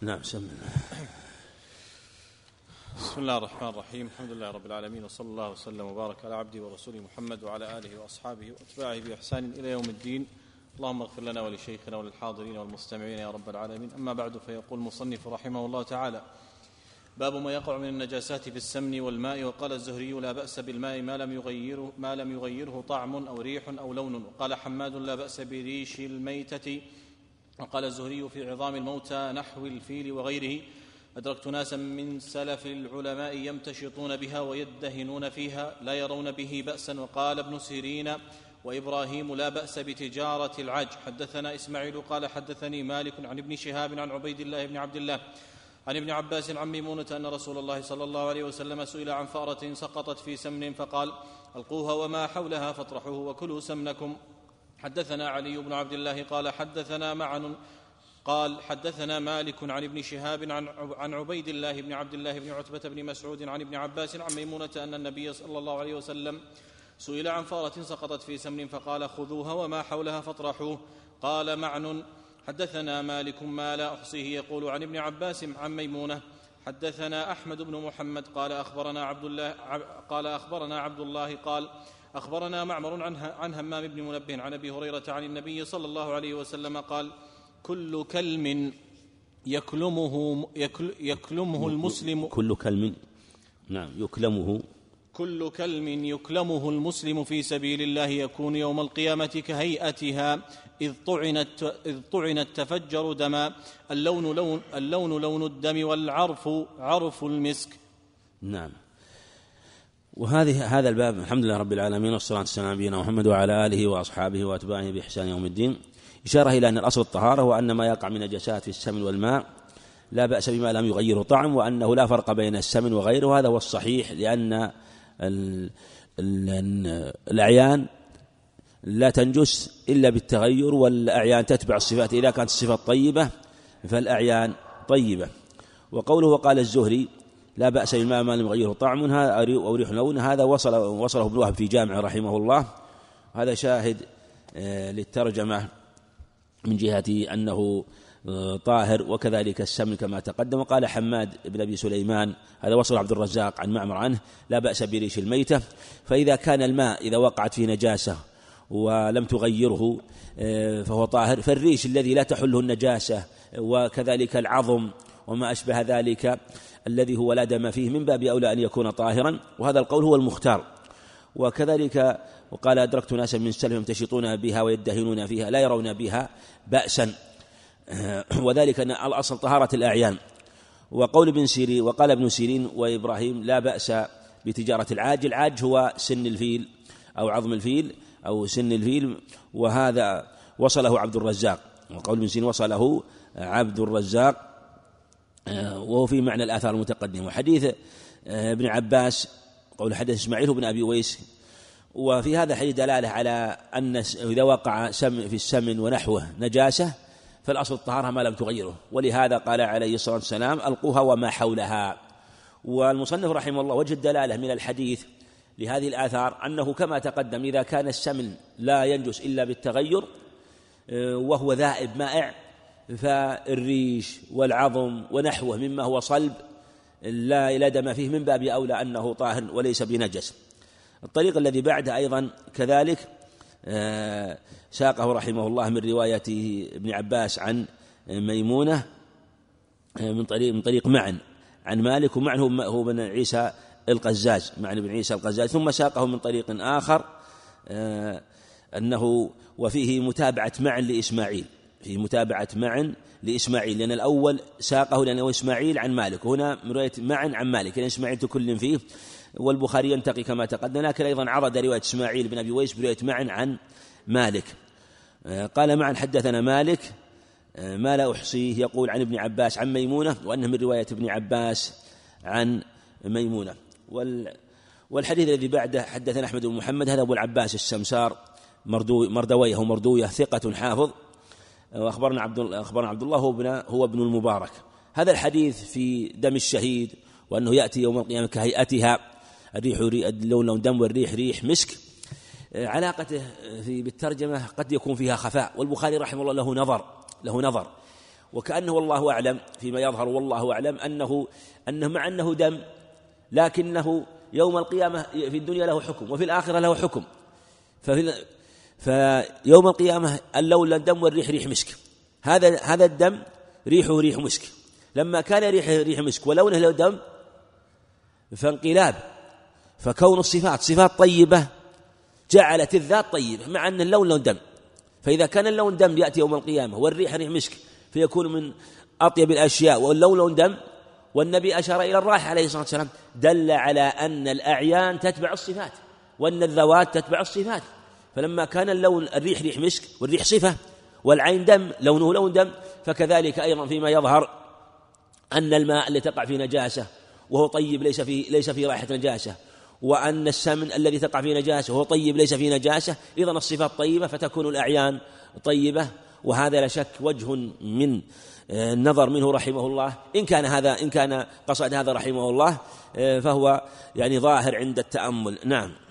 نعم سم بسم الله الرحمن الرحيم. الحمد لله رب العالمين وصلى الله وسلم وبارك على عبده ورسوله محمد وعلى آله وأصحابه وأتباعه بإحسان إلى يوم الدين. اللهم اغفر لنا ولشيخنا وللحاضرين والمستمعين يا رب العالمين. أما بعد فيقول المصنف رحمه الله تعالى باب ما يقع من النجاسات في السمن والماء. وقال الزهري لا بأس بالماء ما لم يغيره ما لم يغيره طعم أو ريح أو لون. وقال حماد لا بأس بريش الميتة وقال الزهري في عظام الموتى نحو الفيل وغيره أدركت ناسا من سلف العلماء يمتشطون بها ويدهنون فيها لا يرون به بأسا وقال ابن سيرين وإبراهيم لا بأس بتجارة العج حدثنا إسماعيل قال حدثني مالك عن ابن شهاب عن عبيد الله بن عبد الله عن ابن عباس عن ميمونة أن رسول الله صلى الله عليه وسلم سئل عن فأرة سقطت في سمن فقال ألقوها وما حولها فاطرحوه وكلوا سمنكم. حدثنا علي بن عبد الله قال حدثنا معن قال حدثنا مالك عن ابن شهاب عن عن عبيد الله بن عبد الله بن عتبة بن مسعود عن ابن عباس عن ميمونة أن النبي صلى الله عليه وسلم سئل عن فارة سقطت في سمن فقال خذوها وما حولها فاطرحوه. قال معن حدثنا مالك ما لا أحصيه يقول عن ابن عباس عن ميمونة حدثنا أحمد بن محمد قال أخبرنا عبد الله قال أخبرنا عبد الله قال أخبرنا معمر عن عن همام بن منبه عن أبي هريرة عن النبي صلى الله عليه وسلم قال كل كلم يكلمه يكلمه المسلم كل كلم نعم يكلمه كل كلم يكلمه المسلم في سبيل الله يكون يوم القيامة كهيئتها إذ طعنت إذ طعنت تفجر دما اللون لون اللون لون الدم والعرف عرف المسك. نعم. وهذه هذا الباب الحمد لله رب العالمين والصلاة والسلام على نبينا محمد وعلى آله وأصحابه وأتباعه بإحسان يوم الدين. إشارة إلى أن الأصل الطهارة وأن ما يقع من نجاسات في السمن والماء لا بأس بما لم يغيره طعم وأنه لا فرق بين السمن وغيره. وهذا هو الصحيح لأن الأعيان لا تنجس إلا بالتغير والأعيان تتبع الصفات. إذا كانت الصفات طيبة فالأعيان طيبة. وقوله وقال الزهري لا بأس بالماء ما لم يغيره طعم. أو ريح لون. هذا وصل وصله ابن وهب في جامع رحمه الله. هذا شاهد آه، للترجمة من جهة أنه آه، طاهر وكذلك السمن كما تقدم. وقال حماد بن أبي سليمان هذا وصل عبد الرزاق عن معمر عنه لا بأس بريش الميتة. فإذا كان الماء إذا وقعت فيه نجاسة ولم تغيره آه، فهو طاهر. فالريش الذي لا تحله النجاسة وكذلك العظم وما أشبه ذلك الذي هو لا دم فيه من باب أولى أن يكون طاهرا وهذا القول هو المختار. وكذلك وقال أدركت ناسا من السلف يمتشطون بها ويدهنون فيها لا يرون بها بأسا. وذلك أن الأصل طهارة الأعيان. وقول ابن سيرين وقال ابن سيرين وإبراهيم لا بأس بتجارة العاج. العاج هو سن الفيل أو عظم الفيل أو سن الفيل وهذا وصله عبد الرزاق. وقول ابن سيرين وصله عبد الرزاق. وهو في معنى الآثار المتقدمة. وحديث ابن عباس قول حدث إسماعيل بن أبي ويس وفي هذا الحديث دلالة على أن إذا وقع سم في السمن ونحوه نجاسة فالأصل الطهارة ما لم تغيره. ولهذا قال عليه الصلاة والسلام ألقوها وما حولها. والمصنف رحمه الله وجه الدلالة من الحديث لهذه الآثار أنه كما تقدم إذا كان السمن لا ينجس إلا بالتغير آه، وهو ذائب مائع فالريش والعظم ونحوه مما هو صلب لا لا دم فيه من باب أولى أنه طاهر وليس بنجس. الطريق الذي بعده أيضا كذلك آه، ساقه رحمه الله من رواية ابن عباس عن ميمونة آه، من طريق من طريق معن عن مالك ومعن هو بن عيسى القزاز معن بن عيسى القزاز. ثم ساقه من طريق آخر آه، أنه وفيه متابعة معن لإسماعيل. في متابعة معن لإسماعيل لأن الأول ساقه لأنه إسماعيل عن مالك. وهنا من رواية معن عن مالك لأن إسماعيل تكل فيه. والبخاري ينتقي كما تقدم لكن أيضا عرض رواية إسماعيل بن أبي ويس برواية معن عن مالك. آه، قال معن حدثنا مالك آه، ما لا أحصيه يقول عن ابن عباس عن ميمونة وأنه من رواية ابن عباس عن ميمونة. وال والحديث الذي بعده حدثنا أحمد بن محمد هذا أبو العباس السمسار مردو مردويه أو مردوية ثقة حافظ. وأخبرنا عبد أخبرنا عبد الله هو ابن هو ابن المبارك. هذا الحديث في دم الشهيد وأنه يأتي يوم القيامة كهيئتها. الريح لون دم والريح ريح مسك آه، علاقته في بالترجمة قد يكون فيها خفاء والبخاري رحمه الله له نظر له نظر. وكأنه والله أعلم فيما يظهر والله أعلم أنه أنه مع أنه دم لكنه يوم القيامة في الدنيا له حكم وفي الآخرة له حكم. ففي فيوم القيامة اللون الدم والريح ريح مسك. هذا هذا الدم ريحه ريح مسك. لما كان ريح ريح مسك ولونه له دم فانقلاب فكون الصفات صفات طيبة جعلت الذات طيبة مع أن اللون لون دم. فإذا كان اللون دم يأتي يوم القيامة والريح ريح مسك فيكون من أطيب الأشياء. واللون لون دم والنبي أشار إلى الراحة عليه الصلاة والسلام دل على أن الأعيان تتبع الصفات وأن الذوات تتبع الصفات. فلما كان اللون الريح ريح مسك والريح صفة والعين دم لونه لون دم فكذلك أيضا فيما يظهر أن الماء الذي تقع فيه نجاسة وهو طيب ليس فيه ليس فيه رائحة نجاسة وأن السمن الذي تقع فيه نجاسة وهو طيب ليس فيه نجاسة إذا الصفات طيبة فتكون الأعيان طيبة وهذا لا شك وجه من آه، النظر منه رحمه الله. إن كان هذا إن كان قصد هذا رحمه الله آه، فهو يعني ظاهر عند التأمل. نعم.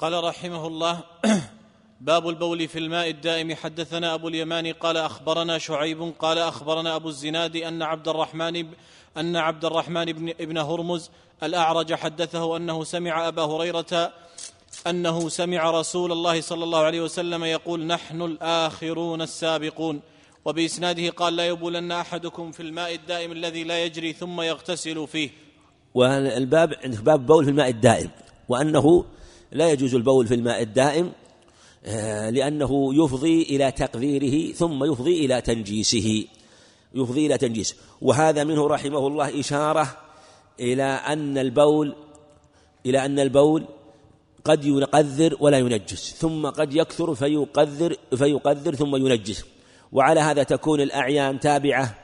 قال رحمه الله باب البول في الماء الدائم. حدثنا أبو اليمان قال أخبرنا شعيب قال أخبرنا أبو الزناد أن عبد الرحمن أن عبد الرحمن بن ابن هرمز الأعرج حدثه أنه سمع أبا هريرة أنه سمع رسول الله صلى الله عليه وسلم يقول نحن الآخرون السابقون. وبإسناده قال لا يبولن أحدكم في الماء الدائم الذي لا يجري ثم يغتسل فيه. والباب باب بول في الماء الدائم. وأنه لا يجوز البول في الماء الدائم آه، لأنه يفضي إلى تقذيره ثم يفضي إلى تنجيسه. يفضي إلى تنجيسه وهذا منه رحمه الله إشارة إلى أن البول إلى أن البول قد يقذر ولا ينجس ثم قد يكثر فيقذر فيقذر ثم ينجس. وعلى هذا تكون الأعيان تابعة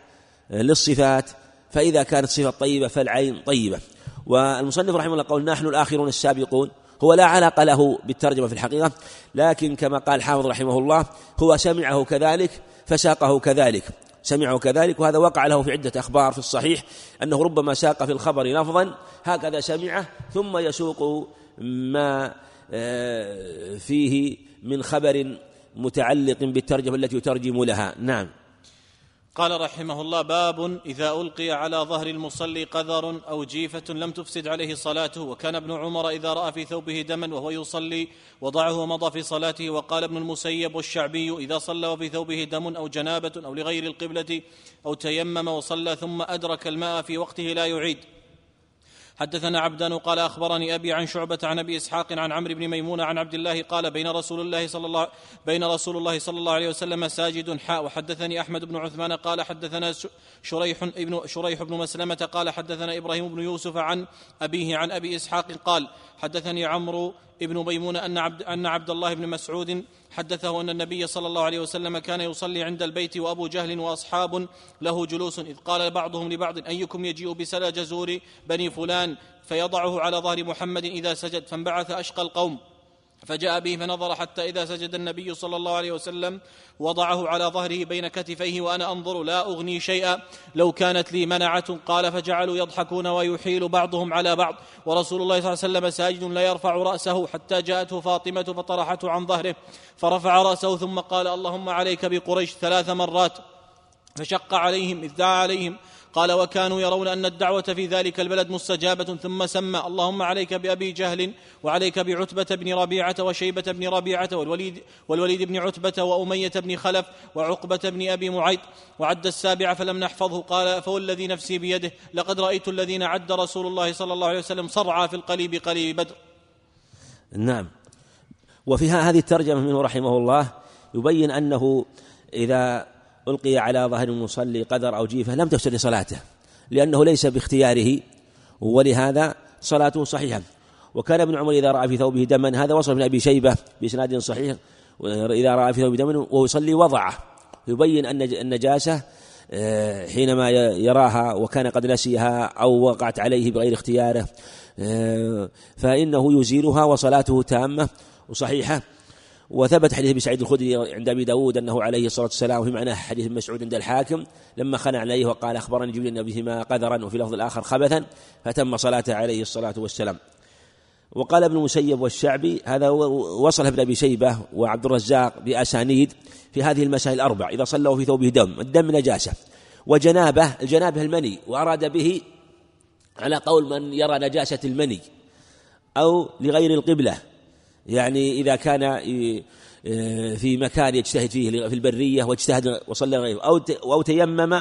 للصفات. فإذا كانت صفة طيبة فالعين طيبة. والمصنف رحمه الله قول نحن الآخرون السابقون هو لا علاقة له بالترجمة في الحقيقة لكن كما قال حافظ رحمه الله هو سمعه كذلك فساقه كذلك سمعه كذلك وهذا وقع له في عدة أخبار في الصحيح أنه ربما ساق في الخبر لفظا هكذا سمعه ثم يسوق ما آه، فيه من خبر متعلق بالترجمة التي يترجم لها. نعم. قال رحمه الله باب إذا ألقي على ظهر المصلي قذر أو جيفة لم تفسد عليه صلاته وكان ابن عمر إذا رأى في ثوبه دما وهو يصلي وضعه ومضى في صلاته وقال ابن المسيب والشعبي إذا صلى وفي ثوبه دم أو جنابة أو لغير القبلة أو تيمم وصلى ثم أدرك الماء في وقته لا يعيد. حدثنا عبدان قال أخبرني أبي عن شعبة عن أبي إسحاق عن عمرو بن ميمون عن عبد الله قال بين رسول الله صلى الله بين رسول الله صلى الله عليه وسلم ساجد حاء. وحدثني أحمد بن عثمان قال حدثنا شريح ابن شريح بن مسلمة قال حدثنا إبراهيم بن يوسف عن أبيه عن أبي إسحاق قال حدثني عمرو ابن ميمون أن عبد أن عبد الله بن مسعود حدثه أن النبي صلى الله عليه وسلم كان يصلي عند البيت وأبو جهل وأصحاب له جلوس. إذ قال بعضهم لبعض أيكم يجيء بسلا جزور بني فلان فيضعه على ظهر محمد إذا سجد فانبعث أشقى القوم. فجاء به فنظر حتى إذا سجد النبي صلى الله عليه وسلم وضعه على ظهره بين كتفيه وأنا أنظر لا أغني شيئا لو كانت لي منعة قال فجعلوا يضحكون ويحيل بعضهم على بعض ورسول الله صلى الله عليه وسلم ساجد لا يرفع رأسه حتى جاءته فاطمة فطرحته عن ظهره فرفع رأسه ثم قال اللهم عليك بقريش ثلاث مرات فشق عليهم إذ دعا عليهم قال وكانوا يرون أن الدعوة في ذلك البلد مستجابة ثم سمى اللهم عليك بأبي جهل وعليك بعتبة بن ربيعة وشيبة بن ربيعة والوليد والوليد بن عتبة وأمية بن خلف وعقبة بن أبي معيط وعد السابع فلم نحفظه. قال فوالذي نفسي بيده لقد رأيت الذين عد رسول الله صلى الله عليه وسلم صرعى في القليب قليب بدر. نعم. وفي هذه الترجمة منه رحمه الله يبين أنه إذا ألقي على ظهر المصلي قدر أو جيفة لم تفسد صلاته لأنه ليس باختياره ولهذا صلاته صحيحة. وكان ابن عمر إذا رأى في ثوبه دما هذا وصف من أبي شيبة بإسناد صحيح إذا رأى في ثوبه دما وهو يصلي وضعه. يبين أن النجاسة آه، حينما يراها وكان قد نسيها أو وقعت عليه بغير اختياره آه، فإنه يزيلها وصلاته تامة وصحيحة. وثبت حديث أبي سعيد الخدري عند أبي داود أنه عليه الصلاة والسلام وفي معناه حديث مسعود عند الحاكم لما خنع عليه وقال أخبرني جبريل بهما قذرا وفي لفظ الآخر خبثا فتم صلاته عليه الصلاة والسلام. وقال ابن المسيب والشعبي هذا وصل ابن أبي شيبة وعبد الرزاق بأسانيد في هذه المسائل الأربع إذا صلوا في ثوبه دم الدم نجاسة. وجنابه الجنابه المني وأراد به على قول من يرى نجاسة المني أو لغير القبلة. يعني إذا كان في مكان يجتهد فيه في البرية واجتهد وصلى غيره أو أو تيمم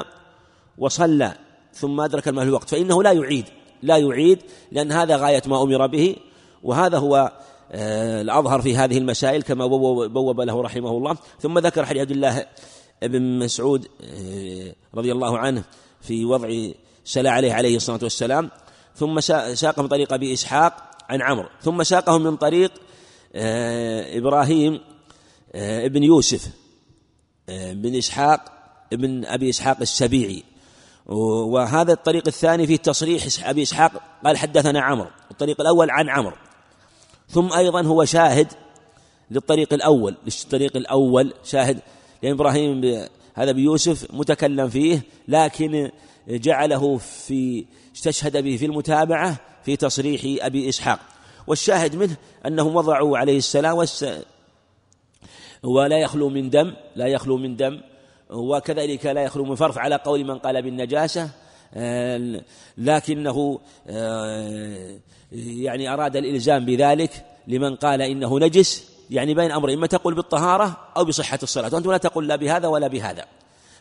وصلى ثم أدرك الماء في الوقت فإنه لا يعيد لا يعيد لأن هذا غاية ما أمر به وهذا هو آه، الأظهر في هذه المسائل كما بوب له رحمه الله. ثم ذكر حديث عبد الله بن مسعود آه، رضي الله عنه في وضع سلا عليه عليه الصلاة والسلام. ثم ساقه من طريق أبي إسحاق عن عمرو. ثم ساقه من طريق آه، إبراهيم ابن يوسف بن إسحاق ابن أبي إسحاق السبيعي. وهذا الطريق الثاني فيه تصريح أبي إسحاق قال حدثنا عمرو. الطريق الأول عن عمرو. ثم أيضا هو شاهد للطريق الأول. للطريق الأول شاهد؟ لأن إبراهيم هذا بيوسف متكلم فيه لكن جعله في استشهد به في المتابعة في تصريح أبي إسحاق. والشاهد منه أنهم وضعوا عليه السلام ولا يخلو من دم لا يخلو من دم. وكذلك لا يخلو من فرف على قول من قال بالنجاسة. آه، لكنه آه، يعني أراد الإلزام بذلك لمن قال إنه نجس يعني بين أمرين إما تقول بالطهارة أو بصحة الصلاة. وأنت لا تقول لا بهذا ولا بهذا.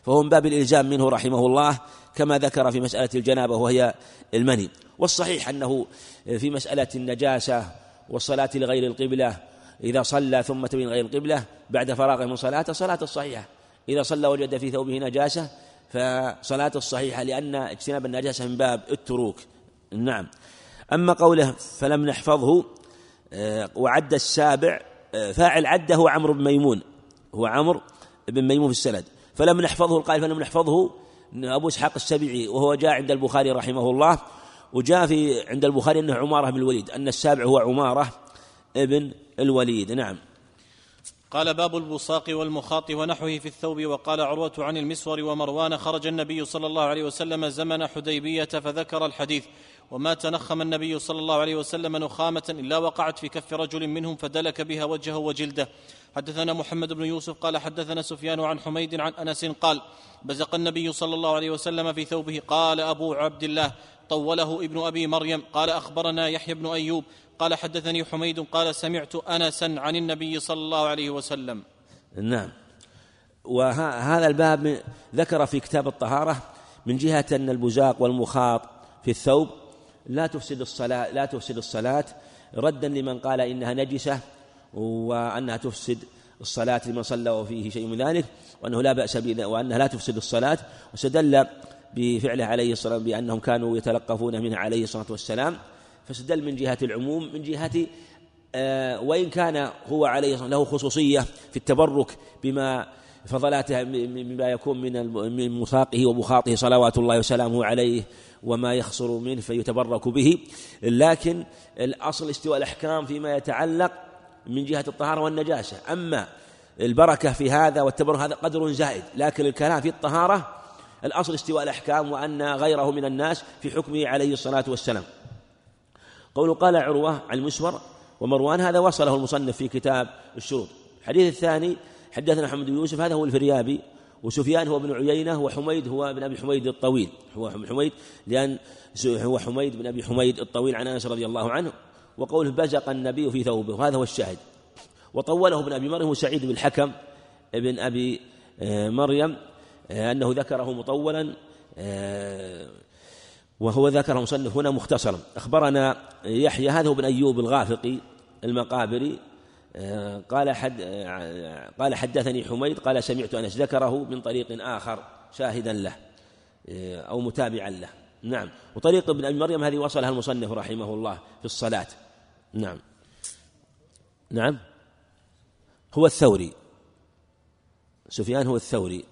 فهو من باب الإلزام منه رحمه الله. كما ذكر في مسألة الجنابة وهي المني. والصحيح أنه في مسألة النجاسة والصلاة لغير القبلة إذا صلى ثم تبين غير القبلة بعد فراغه من صلاته صلاة الصحيحة. إذا صلى وجد في ثوبه نجاسة فصلاة الصحيحة لأن اجتناب النجاسة من باب التروك. نعم. أما قوله فلم نحفظه آه، وعد السابع آه، فاعل عده عمرو بن ميمون. هو عمرو بن ميمون في السند. فلم نحفظه القائل فلم نحفظه أبو إسحاق السبعي وهو جاء عند البخاري رحمه الله وجاء في عند البخاري أنه عمارة بن الوليد أن السابع هو عمارة ابن الوليد. نعم. قال باب البصاق والمخاط ونحوه في الثوب وقال عروة عن المسور ومروان خرج النبي صلى الله عليه وسلم زمن حديبية فذكر الحديث. وما تنخم النبي صلى الله عليه وسلم نخامة إلا وقعت في كف رجل منهم فدلك بها وجهه وجلده. حدثنا محمد بن يوسف قال حدثنا سفيان عن حميد عن أنس قال بزق النبي صلى الله عليه وسلم في ثوبه قال أبو عبد الله طوله ابن أبي مريم قال أخبرنا يحيى بن أيوب قال حدثني حميد قال سمعت أنسا عن النبي صلى الله عليه وسلم نعم. وهذا الباب ذكر في كتاب الطهارة من جهة أن البزاق والمخاط في الثوب لا تفسد الصلاة لا تفسد الصلاة. ردا لمن قال إنها نجسة وأنها تفسد الصلاة لمن صلى وفيه شيء من ذلك وأنه لا بأس وأنها لا تفسد الصلاة. واستدل بفعله عليه الصلاة بأنهم كانوا يتلقفون منه عليه الصلاة والسلام. فاستدل من جهة العموم من جهة آه وإن كان هو عليه له خصوصية في التبرك بما فضلاته مما يكون من مساقه ومخاطه صلوات الله وسلامه عليه. وما يخسر منه فيتبرك به. لكن الأصل استواء الأحكام فيما يتعلق من جهة الطهارة والنجاسة. أما البركة في هذا والتبرك هذا قدر زائد. لكن الكلام في الطهارة الأصل استواء الأحكام وأن غيره من الناس في حكمه عليه الصلاة والسلام. قول قال عروة عن المسور ومروان هذا وصله المصنف في كتاب الشروط. الحديث الثاني حدثنا محمد بن يوسف هذا هو الفريابي. وسفيان هو ابن عيينة وحميد هو ابن أبي حميد الطويل. هو حميد لأن هو حميد بن أبي حميد الطويل عن أنس رضي الله عنه وقوله بزق النبي في ثوبه وهذا هو الشاهد. وطوله ابن أبي مريم سعيد بن الحكم ابن أبي آه، مريم آه، أنه ذكره مطولا آه، وهو ذكره مصنف هنا مختصرا. أخبرنا يحيى هذا هو ابن أيوب الغافقي المقابري قال حد قال حدثني حميد قال سمعت أنس ذكره من طريق آخر شاهدا له أو متابعا له. نعم. وطريق ابن أبي مريم هذه وصلها المصنف رحمه الله في الصلاة. نعم. نعم. هو الثوري. سفيان هو الثوري.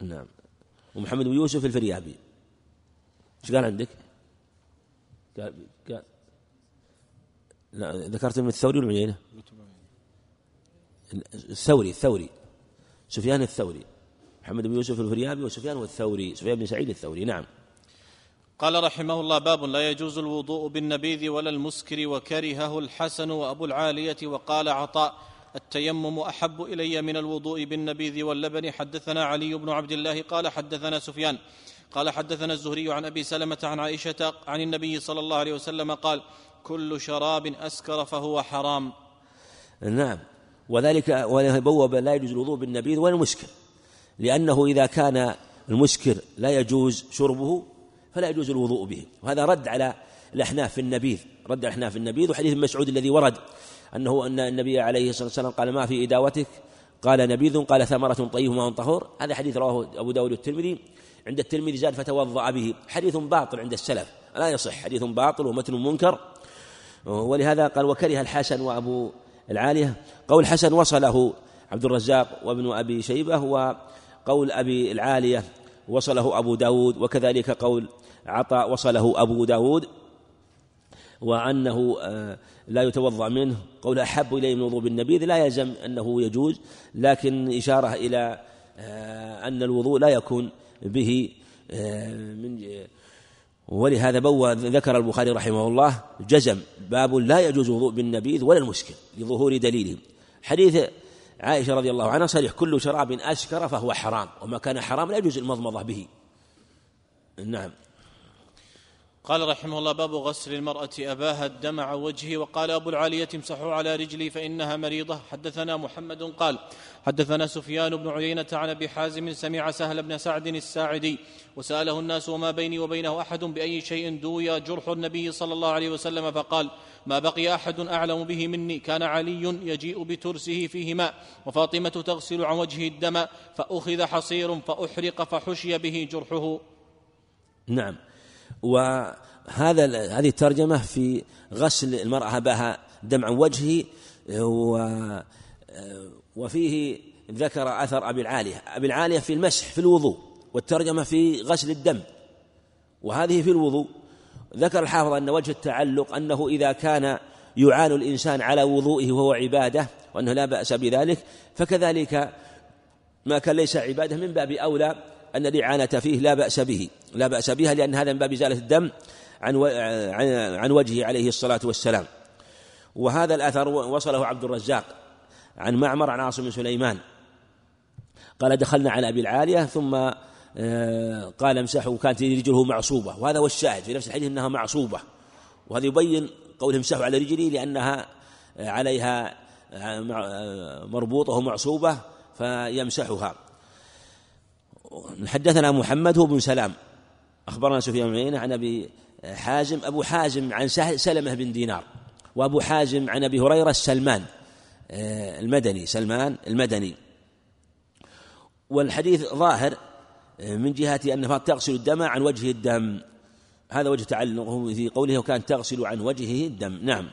نعم. ومحمد بن يوسف الفريابي. إيش قال عندك؟ لا ذكرت من الثوري ولا عيينة الثوري الثوري. سفيان الثوري. محمد بن يوسف الفريابي وسفيان هو الثوري. سفيان بن سعيد الثوري نعم. قال رحمه الله باب لا يجوز الوضوء بالنبيذ ولا المسكر وكرهه الحسن وأبو العالية وقال عطاء التيمم أحب إلي من الوضوء بالنبيذ واللبن. حدثنا علي بن عبد الله قال حدثنا سفيان قال حدثنا الزهري عن أبي سلمة عن عائشة عن النبي صلى الله عليه وسلم قال كل شراب أسكر فهو حرام. نعم. وذلك بوب لا يجوز الوضوء بالنبيذ ولا المسكر. لأنه إذا كان المسكر لا يجوز شربه فلا يجوز الوضوء به. وهذا رد على الأحناف في النبيذ. رد على الأحناف في النبيذ وحديث مسعود الذي ورد أنه أن النبي عليه الصلاة والسلام قال ما في إداوتك؟ قال نبيذ قال ثمرة طيب ماء طهور. هذا حديث رواه أبو داود الترمذي عند الترمذي زاد فتوضأ به. حديث باطل عند السلف. لا يصح. حديث باطل ومتن منكر. ولهذا قال وكره الحسن وأبو العالية. قول حسن وصله عبد الرزاق وابن أبي شيبة وقول أبي العالية وصله أبو داود وكذلك قول عطاء وصله أبو داود وأنه آه، لا يتوضأ منه. قول أحب إليه من وضوء بالنبيذ لا يلزم أنه يجوز لكن إشارة إلى آه، أن الوضوء لا يكون به آه، من ولهذا بوى ذكر البخاري رحمه الله جزم باب لا يجوز وضوء بالنبيذ ولا المسكر لظهور دليله حديث عائشة رضي الله عنها صريح كل شراب أسكر فهو حرام وما كان حرام لا يجوز المضمضة به. نعم. قال رحمه الله باب غسل المرأة أباها الدم عن وجهه وقال أبو العالية امسحوا على رجلي فإنها مريضة. حدثنا محمد قال حدثنا سفيان بن عيينة عن أبي حازم سمع سهل بن سعد الساعدي وسأله الناس وما بيني وبينه أحد بأي شيء دوي جرح النبي صلى الله عليه وسلم فقال ما بقي أحد أعلم به مني كان علي يجيء بترسه فيه ماء وفاطمة تغسل عن وجهه الدم فأخذ حصير فأحرق فحشي به جرحه. نعم. وهذا هذه الترجمة في غسل المرأة بها دمع وجهه وفيه ذكر أثر أبي العالية. أبي العالية في المسح في الوضوء والترجمة في غسل الدم. وهذه في الوضوء. ذكر الحافظ أن وجه التعلق أنه إذا كان يعان الإنسان على وضوئه وهو عبادة وأنه لا بأس بذلك فكذلك ما كان ليس عبادة من باب أولى أن الإعانة فيه لا بأس به. لا بأس بها لأن هذا من باب إزالة الدم عن عن وجهه عليه الصلاة والسلام. وهذا الأثر وصله عبد الرزاق عن معمر عن عاصم بن سليمان. قال دخلنا على أبي العالية ثم آه، قال امسحوا كانت رجله معصوبة. وهذا هو الشاهد في نفس الحديث أنها معصوبة. وهذا يبين قول امسحوا على رجلي لأنها عليها آه، مربوطة ومعصوبة فيمسحها. حدثنا محمد هو بن سلام. أخبرنا سفيان بن عيينة عن أبي حازم أبو حازم عن سلمة بن دينار وأبو حازم عن أبي هريرة سلمان آه، المدني سلمان المدني. والحديث ظاهر آه، من جهة أنها تغسل الدم عن وجه الدم. هذا وجه تعلقه في قوله وكانت تغسل عن وجهه الدم. نعم.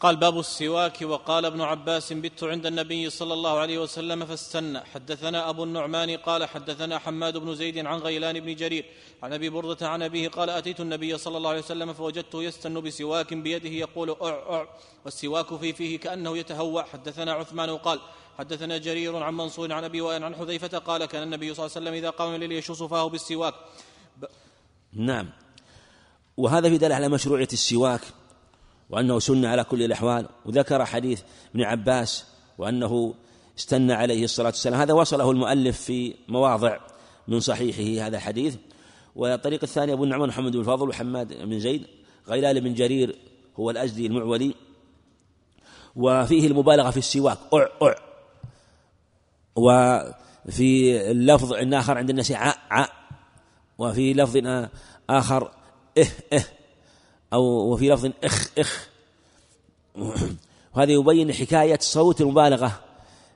قال باب السواك وقال ابن عباس بت عند النبي صلى الله عليه وسلم فاستنى حدثنا أبو النعمان قال حدثنا حماد بن زيد عن غيلان بن جرير عن أبي بردة عن أبيه قال أتيت النبي صلى الله عليه وسلم فوجدته يستن بسواك بيده يقول أع أع والسواك في فيه كأنه يتهوى حدثنا عثمان قال حدثنا جرير عن منصور عن أبي وائل عن حذيفة قال كان النبي صلى الله عليه وسلم إذا قام الليل يشص فاه بالسواك. ب... نعم. وهذا في دلالة على مشروعية السواك. وأنه سنة على كل الأحوال. وذكر حديث ابن عباس وأنه استنى عليه الصلاة والسلام. هذا وصله المؤلف في مواضع من صحيحه هذا الحديث. والطريق الثاني أبو النعمان محمد بن الفضل وحماد بن زيد. غيلال بن جرير هو الأزدي المعولي. وفيه المبالغة في السواك. أع أع. وفي اللفظ آخر عند الناس ع ع. وفي لفظ آخر إه إه. أو وفي لفظ إخ إخ. وهذا يبين حكاية صوت المبالغة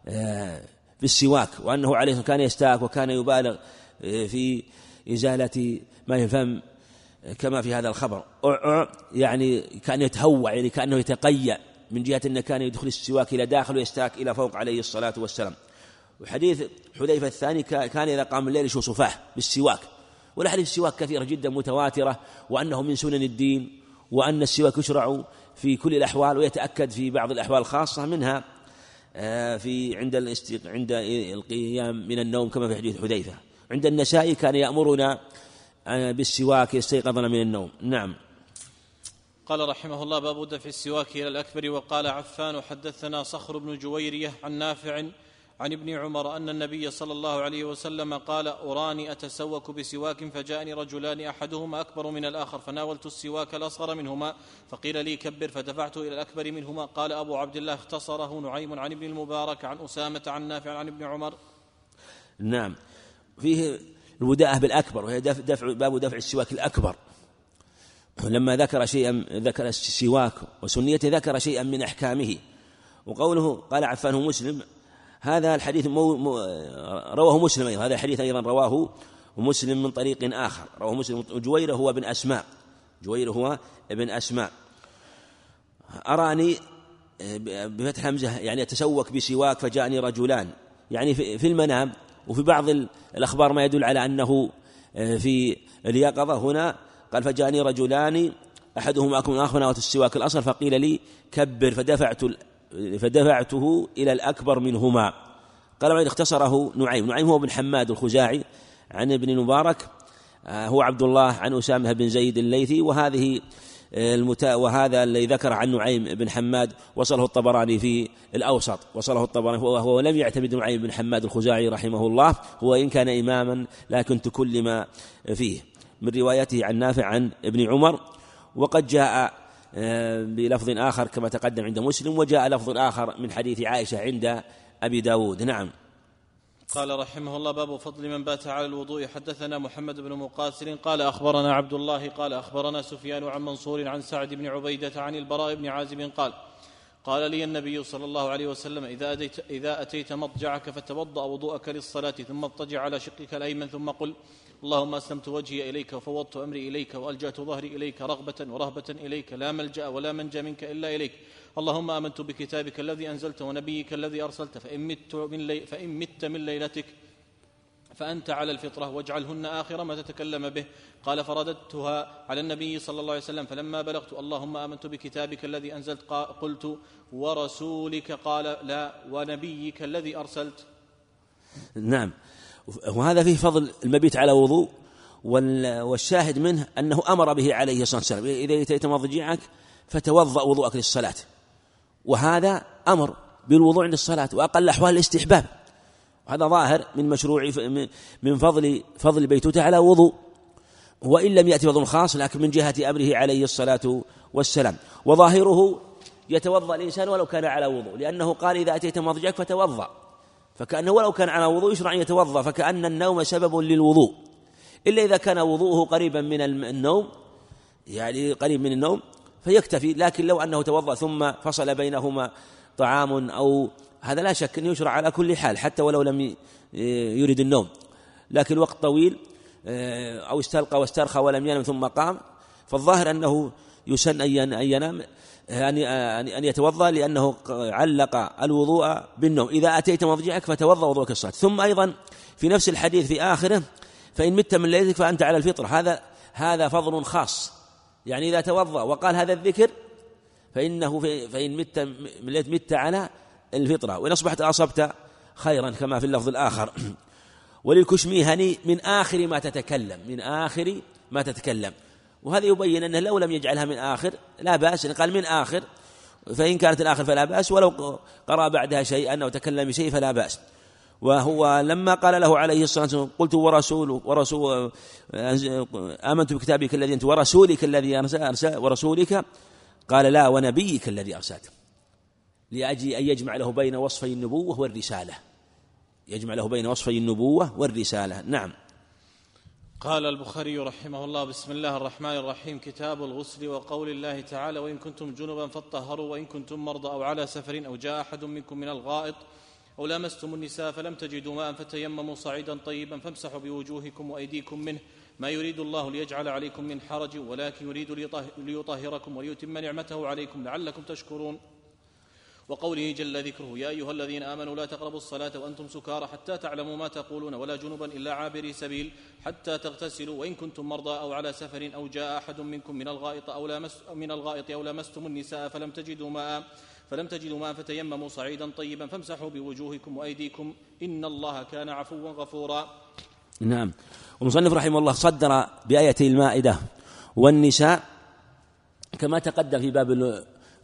آه، في السواك وأنه عليه كان يستاك وكان يبالغ آه، في إزالة ما الفم كما في هذا الخبر. يعني كان يتهوع يعني كأنه يتقيأ من جهة أنه كان يدخل السواك إلى داخل ويستاك إلى فوق عليه الصلاة والسلام. وحديث حذيفة الثاني كان إذا قام الليل يشوص فاه بالسواك. والأحاديث السواك كثيرة جدا متواترة وأنه من سنن الدين. وأن السواك يشرع في كل الأحوال ويتأكد في بعض الأحوال الخاصة منها آه، في عند عند القيام من النوم كما في حديث حذيفة. عند النسائي كان يأمرنا بالسواك استيقظنا من النوم. نعم. قال رحمه الله باب دفع السواك إلى الأكبر وقال عفان حدثنا صخر بن جويرية عن نافع عن ابن عمر أن النبي صلى الله عليه وسلم قال أراني أتسوك بسواك فجاءني رجلان أحدهما أكبر من الآخر فناولت السواك الأصغر منهما فقيل لي كبر فدفعت إلى الأكبر منهما قال أبو عبد الله اختصره نعيم عن ابن المبارك عن أسامة عن نافع عن ابن عمر. نعم. فيه الوداءة بالأكبر وهي دفع, دفع باب دفع السواك الأكبر. لما ذكر شيئا ذكر السواك وسنيته ذكر شيئا من أحكامه. وقوله قال عفانه مسلم هذا الحديث مو مو رواه مسلم أيضا. هذا الحديث أيضا رواه مسلم من طريق آخر. رواه مسلم. جوير هو ابن أسماء. جوير هو ابن أسماء. أراني بفتح همزة يعني أتسوك بسواك فجاءني رجلان. يعني في المنام وفي بعض الأخبار ما يدل على أنه في اليقظة. هنا قال فجاءني رجلان أحدهما أكون آخر ناوت السواك الأصل فقيل لي كبر فدفعت فدفعته إلى الأكبر منهما. قال بعد اختصره نعيم. نعيم هو بن حماد الخزاعي عن ابن المبارك آه، هو عبد الله عن أسامة بن زيد الليثي وهذه المتا وهذا الذي ذكر عن نعيم بن حماد وصله الطبراني في الأوسط. وصله الطبراني وهو لم يعتمد نعيم بن حماد الخزاعي رحمه الله هو إن كان إماما لكن تكلم فيه. من روايته عن نافع عن ابن عمر وقد جاء آه، بلفظ آخر كما تقدم عند مسلم وجاء لفظ آخر من حديث عائشة عند أبي داود. نعم. قال رحمه الله باب فضل من بات على الوضوء. حدثنا محمد بن مقاتل قال أخبرنا عبد الله قال أخبرنا سفيان عن منصور عن سعد بن عبيدة عن البراء بن عازب قال قال لي النبي صلى الله عليه وسلم إذا أتيت, إذا أتيت مضجعك فتوضأ وضوءك للصلاة ثم اضطجع على شقك الأيمن ثم قل اللهم أسلمت وجهي إليك وفوضت أمري إليك وألجأت ظهري إليك رغبة ورهبة إليك لا ملجأ ولا منجى منك إلا إليك. اللهم آمنت بكتابك الذي أنزلت ونبيك الذي أرسلت فإن مت من, لي فإن مت من ليلتك فأنت على الفطرة واجعلهن آخر ما تتكلم به. قال فرددتها على النبي صلى الله عليه وسلم فلما بلغت اللهم آمنت بكتابك الذي أنزلت قلت ورسولك؟ قال لا ونبيك الذي أرسلت. نعم. وهذا فيه فضل المبيت على وضوء والشاهد منه أنه أمر به عليه الصلاة والسلام. إذا أتيت مضجعك فتوضأ وضوءك للصلاة. وهذا أمر بالوضوء عند الصلاة وأقل أحوال الاستحباب. هذا ظاهر من مشروع من فضل فضل بيتوته على وضوء وإن لم يأتي فضل خاص لكن من جهة أمره عليه الصلاة والسلام. وظاهره يتوضأ الإنسان ولو كان على وضوء لأنه قال إذا أتيت مضجعك فتوضأ. فكأنه ولو كان على وضوء يشرع أن يتوضأ فكأن النوم سبب للوضوء. إلا إذا كان وضوءه قريبا من النوم يعني قريب من النوم فيكتفي. لكن لو أنه توضأ ثم فصل بينهما طعام أو هذا لا شك أنه يشرع على كل حال حتى ولو لم يرد النوم. لكن وقت طويل أو استلقى واسترخى ولم ينم ثم قام فالظاهر أنه يسن أن ينام أن أن يتوضأ لأنه علق الوضوء بالنوم. إذا أتيت مضجعك فتوضأ وضوءك الصلاة ثم أيضا في نفس الحديث في آخره فإن مت من ليلتك فأنت على الفطرة هذا هذا فضل خاص. يعني إذا توضأ وقال هذا الذكر فإنه فإن مت من ليلة مت على الفطرة وإن أصبحت أصبت خيرا كما في اللفظ الآخر. وللكشميهني من آخر ما تتكلم من آخر ما تتكلم. وهذا يبين أنه لو لم يجعلها من آخر لا بأس. قال من آخر فإن كانت الآخر فلا بأس. ولو قرأ بعدها شيئا أو تكلم بشيء فلا بأس. وهو لما قال له عليه الصلاة والسلام قلت ورسول ورسول آمنت بكتابك الذي أنت ورسولك الذي أرسل ورسولك قال لا ونبيك الذي أرسلت. لأجل أن يجمع له بين وصفي النبوة والرسالة. يجمع له بين وصفي النبوة والرسالة. نعم. قال البخاري رحمه الله بسم الله الرحمن الرحيم. كتاب الغسل وقول الله تعالى وإن كنتم جنبا فاطهروا وإن كنتم مرضى أو على سفر أو جاء أحد منكم من الغائط أو لامستم النساء فلم تجدوا ماء فتيمموا صعيدا طيبا فامسحوا بوجوهكم وأيديكم منه. ما يريد الله ليجعل عليكم من حرج ولكن يريد ليطهركم وليتم نعمته عليكم لعلكم تشكرون. وقوله جل ذكره يا أيها الذين آمنوا لا تقربوا الصلاة وأنتم سكارى حتى تعلموا ما تقولون ولا جنبا إلا عابري سبيل حتى تغتسلوا وإن كنتم مرضى أو على سفر أو جاء أحد منكم من الغائط أو لامس من الغائط أو لمستم النساء فلم تجدوا ماء فلم تجدوا ماء فتيمموا صعيدا طيبا فامسحوا بوجوهكم وأيديكم إن الله كان عفوا غفورا. نعم. ومصنف رحمه الله صدر بآية المائدة والنساء كما تقدم في باب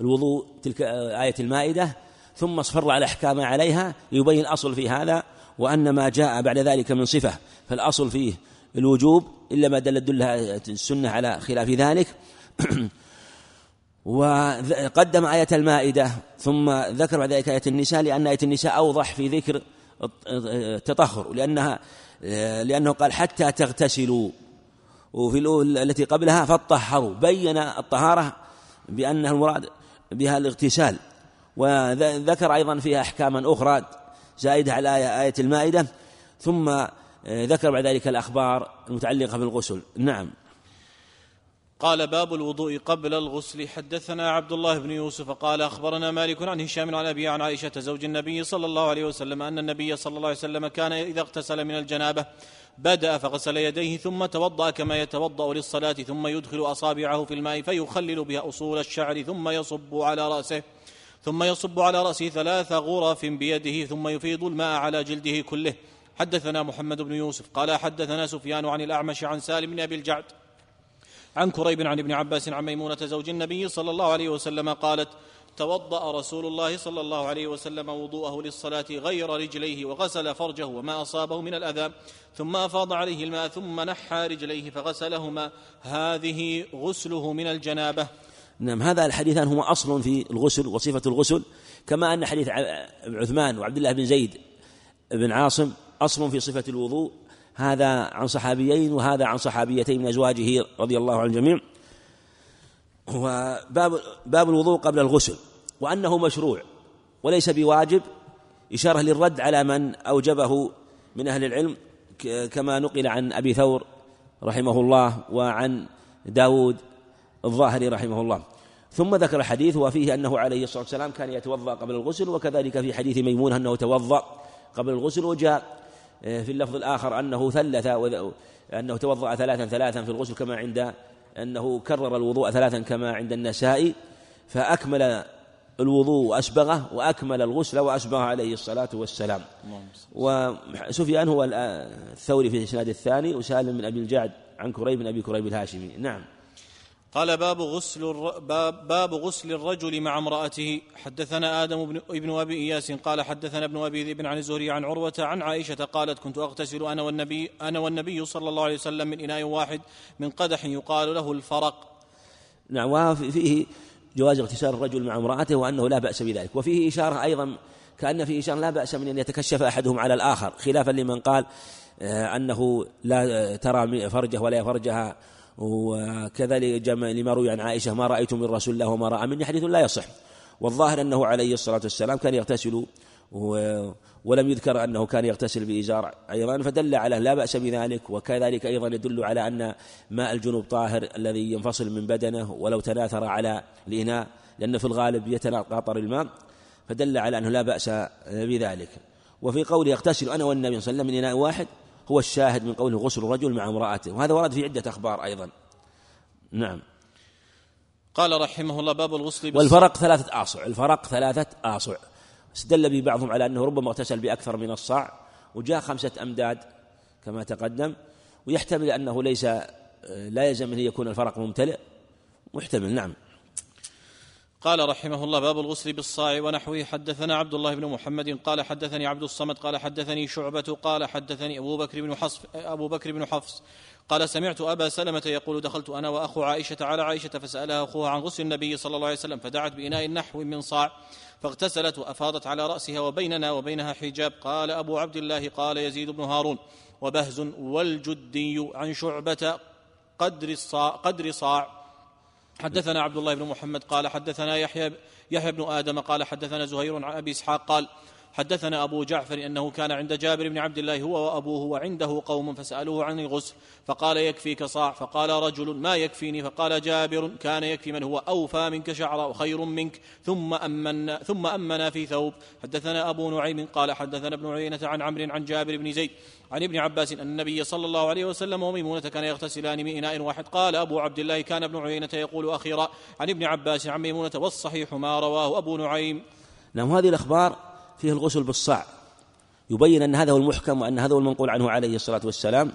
الوضوء تلك آية المائدة ثم اصفر على أحكام عليها ليبين الأصل في هذا وأن ما جاء بعد ذلك من صفة فالأصل فيه الوجوب إلا ما دل دل السنة على خلاف ذلك. وقدم آية المائدة ثم ذكر بعد ذلك آية النساء لأن آية النساء أوضح في ذكر التطهر لأنها لأنه قال حتى تغتسلوا. وفي التي قبلها فطهروا بين الطهارة بأنها المراد بها الاغتسال. وذكر أيضا فيها أحكاما أخرى زائدة على آية المائدة. ثم ذكر بعد ذلك الأخبار المتعلقة بالغسل. نعم. قال باب الوضوء قبل الغسل. حدثنا عبد الله بن يوسف قال أخبرنا مالك عن هشام عن ابي عن عائشة زوج النبي صلى الله عليه وسلم أن النبي صلى الله عليه وسلم كان إذا اغتسل من الجنابة بدأ فغسل يديه ثم توضأ كما يتوضأ للصلاة ثم يدخل أصابعه في الماء فيخلل بها أصول الشعر ثم يصب على رأسه ثم يصب على رأسه ثلاث غرف بيده ثم يفيض الماء على جلده كله. حدثنا محمد بن يوسف قال حدثنا سفيان عن الأعمش عن سالم بن أبي الجعد عن كريب عن ابن عباس عن ميمونة زوج النبي صلى الله عليه وسلم قالت توضأ رسول الله صلى الله عليه وسلم وضوءه للصلاة غير رجليه وغسل فرجه وما أصابه من الأذى ثم أفاض عليه الماء ثم نحى رجليه فغسلهما. هذه غسله من الجنابة. نعم هذا الحديثان هما أصل في الغسل وصفة الغسل كما أن حديث عثمان وعبد الله بن زيد بن عاصم أصل في صفة الوضوء هذا عن صحابيين وهذا عن صحابيتين من أزواجه رضي الله عن الجميع وباب باب الوضوء قبل الغسل وأنه مشروع وليس بواجب إشارة للرد على من أوجبه من أهل العلم كما نقل عن أبي ثور رحمه الله وعن داود الظاهري رحمه الله. ثم ذكر الحديث وفيه أنه عليه الصلاة والسلام كان يتوضأ قبل الغسل وكذلك في حديث ميمون أنه توضأ قبل الغسل وجاء آه، في اللفظ الآخر أنه ثلث أنه توضأ ثلاثا ثلاثا في الغسل كما عند أنه كرر الوضوء ثلاثا كما عند النسائي فأكمل الوضوء وأسبغه وأكمل الغسل وأسبغه عليه الصلاة والسلام. وسفيان هو الثوري في الإسناد الثاني وسالم من أبي الجعد عن كريب بن أبي كريب الهاشمي. نعم. قال باب غسل باب, غسل الرجل مع امرأته. حدثنا آدم بن ابن أبي إياس قال حدثنا ابن أبي ذئب عن الزهري عن عروة عن عائشة قالت كنت أغتسل أنا والنبي أنا والنبي صلى الله عليه وسلم من إناء واحد من قدح يقال له الفرق. نعم وفيه جواز اغتسال الرجل مع امرأته وأنه لا بأس بذلك. وفيه إشارة أيضا كأن فيه إشارة لا بأس من أن يتكشف أحدهم على الآخر خلافا لمن قال آه، أنه لا ترى فرجه ولا فرجها وكذلك لما روي عن عائشة ما رأيت من رسول الله وما رأى مني حديث لا يصح. والظاهر أنه عليه الصلاة والسلام كان يغتسل ولم يذكر أنه كان يغتسل بإزار أيضا فدل على لا بأس بذلك وكذلك أيضا يدل على أن ماء الجنوب طاهر الذي ينفصل من بدنه ولو تناثر على الإناء لأنه في الغالب يتناقطر الماء فدل على أنه لا بأس بذلك. وفي قوله يغتسل أنا والنبي صلى الله عليه وسلم من إناء واحد هو الشاهد من قوله غسل الرجل مع امرأته. وهذا ورد في عدة أخبار أيضا. نعم. قال رحمه الله باب الغسل والفرق ثلاثة آصع. الفرق ثلاثة آصع. استدل به بعضهم على أنه ربما اغتسل بأكثر من الصاع وجاء خمسة أمداد كما تقدم ويحتمل أنه ليس لا يلزم أن يكون الفرق ممتلئ. محتمل نعم. قال رحمه الله باب الغسل بالصاع ونحوه. حدثنا عبد الله بن محمد قال حدثني عبد الصمد قال حدثني شعبة قال حدثني أبو بكر بن حفص أبو بكر بن حفص قال سمعت أبا سلمة يقول دخلت أنا وأخو عائشة على عائشة فسألها أخوها عن غسل النبي صلى الله عليه وسلم فدعت بإناء نحو من صاع فاغتسلت وأفاضت على رأسها وبيننا وبينها حجاب. قال أبو عبد الله قال يزيد بن هارون وبهز والجدي عن شعبة قدر الصاع قدر صاع حدثنا عبد الله بن محمد قال حدثنا يحيى يحيى بن آدم قال حدثنا زهير عن أبي إسحاق قال حدثنا أبو جعفر أنه كان عند جابر بن عبد الله هو وأبوه وعنده قوم فسألوه عن الغسل فقال يكفيك صاع فقال رجل ما يكفيني؟ فقال جابر كان يكفي من هو أوفى منك شعرا وخير منك ثم أمنا ثم أمنا في ثوب. حدثنا أبو نعيم قال حدثنا ابن عيينة عن عمرو عن جابر بن زيد عن ابن عباس أن النبي صلى الله عليه وسلم وميمونة كان يغتسلان من إناء واحد. قال أبو عبد الله كان ابن عيينة يقول أخيرا عن ابن عباس عن ميمونة والصحيح ما رواه أبو نعيم. نعم هذه الأخبار فيه الغسل بالصاع. يبين أن هذا هو المحكم وأن هذا هو المنقول عنه عليه الصلاة والسلام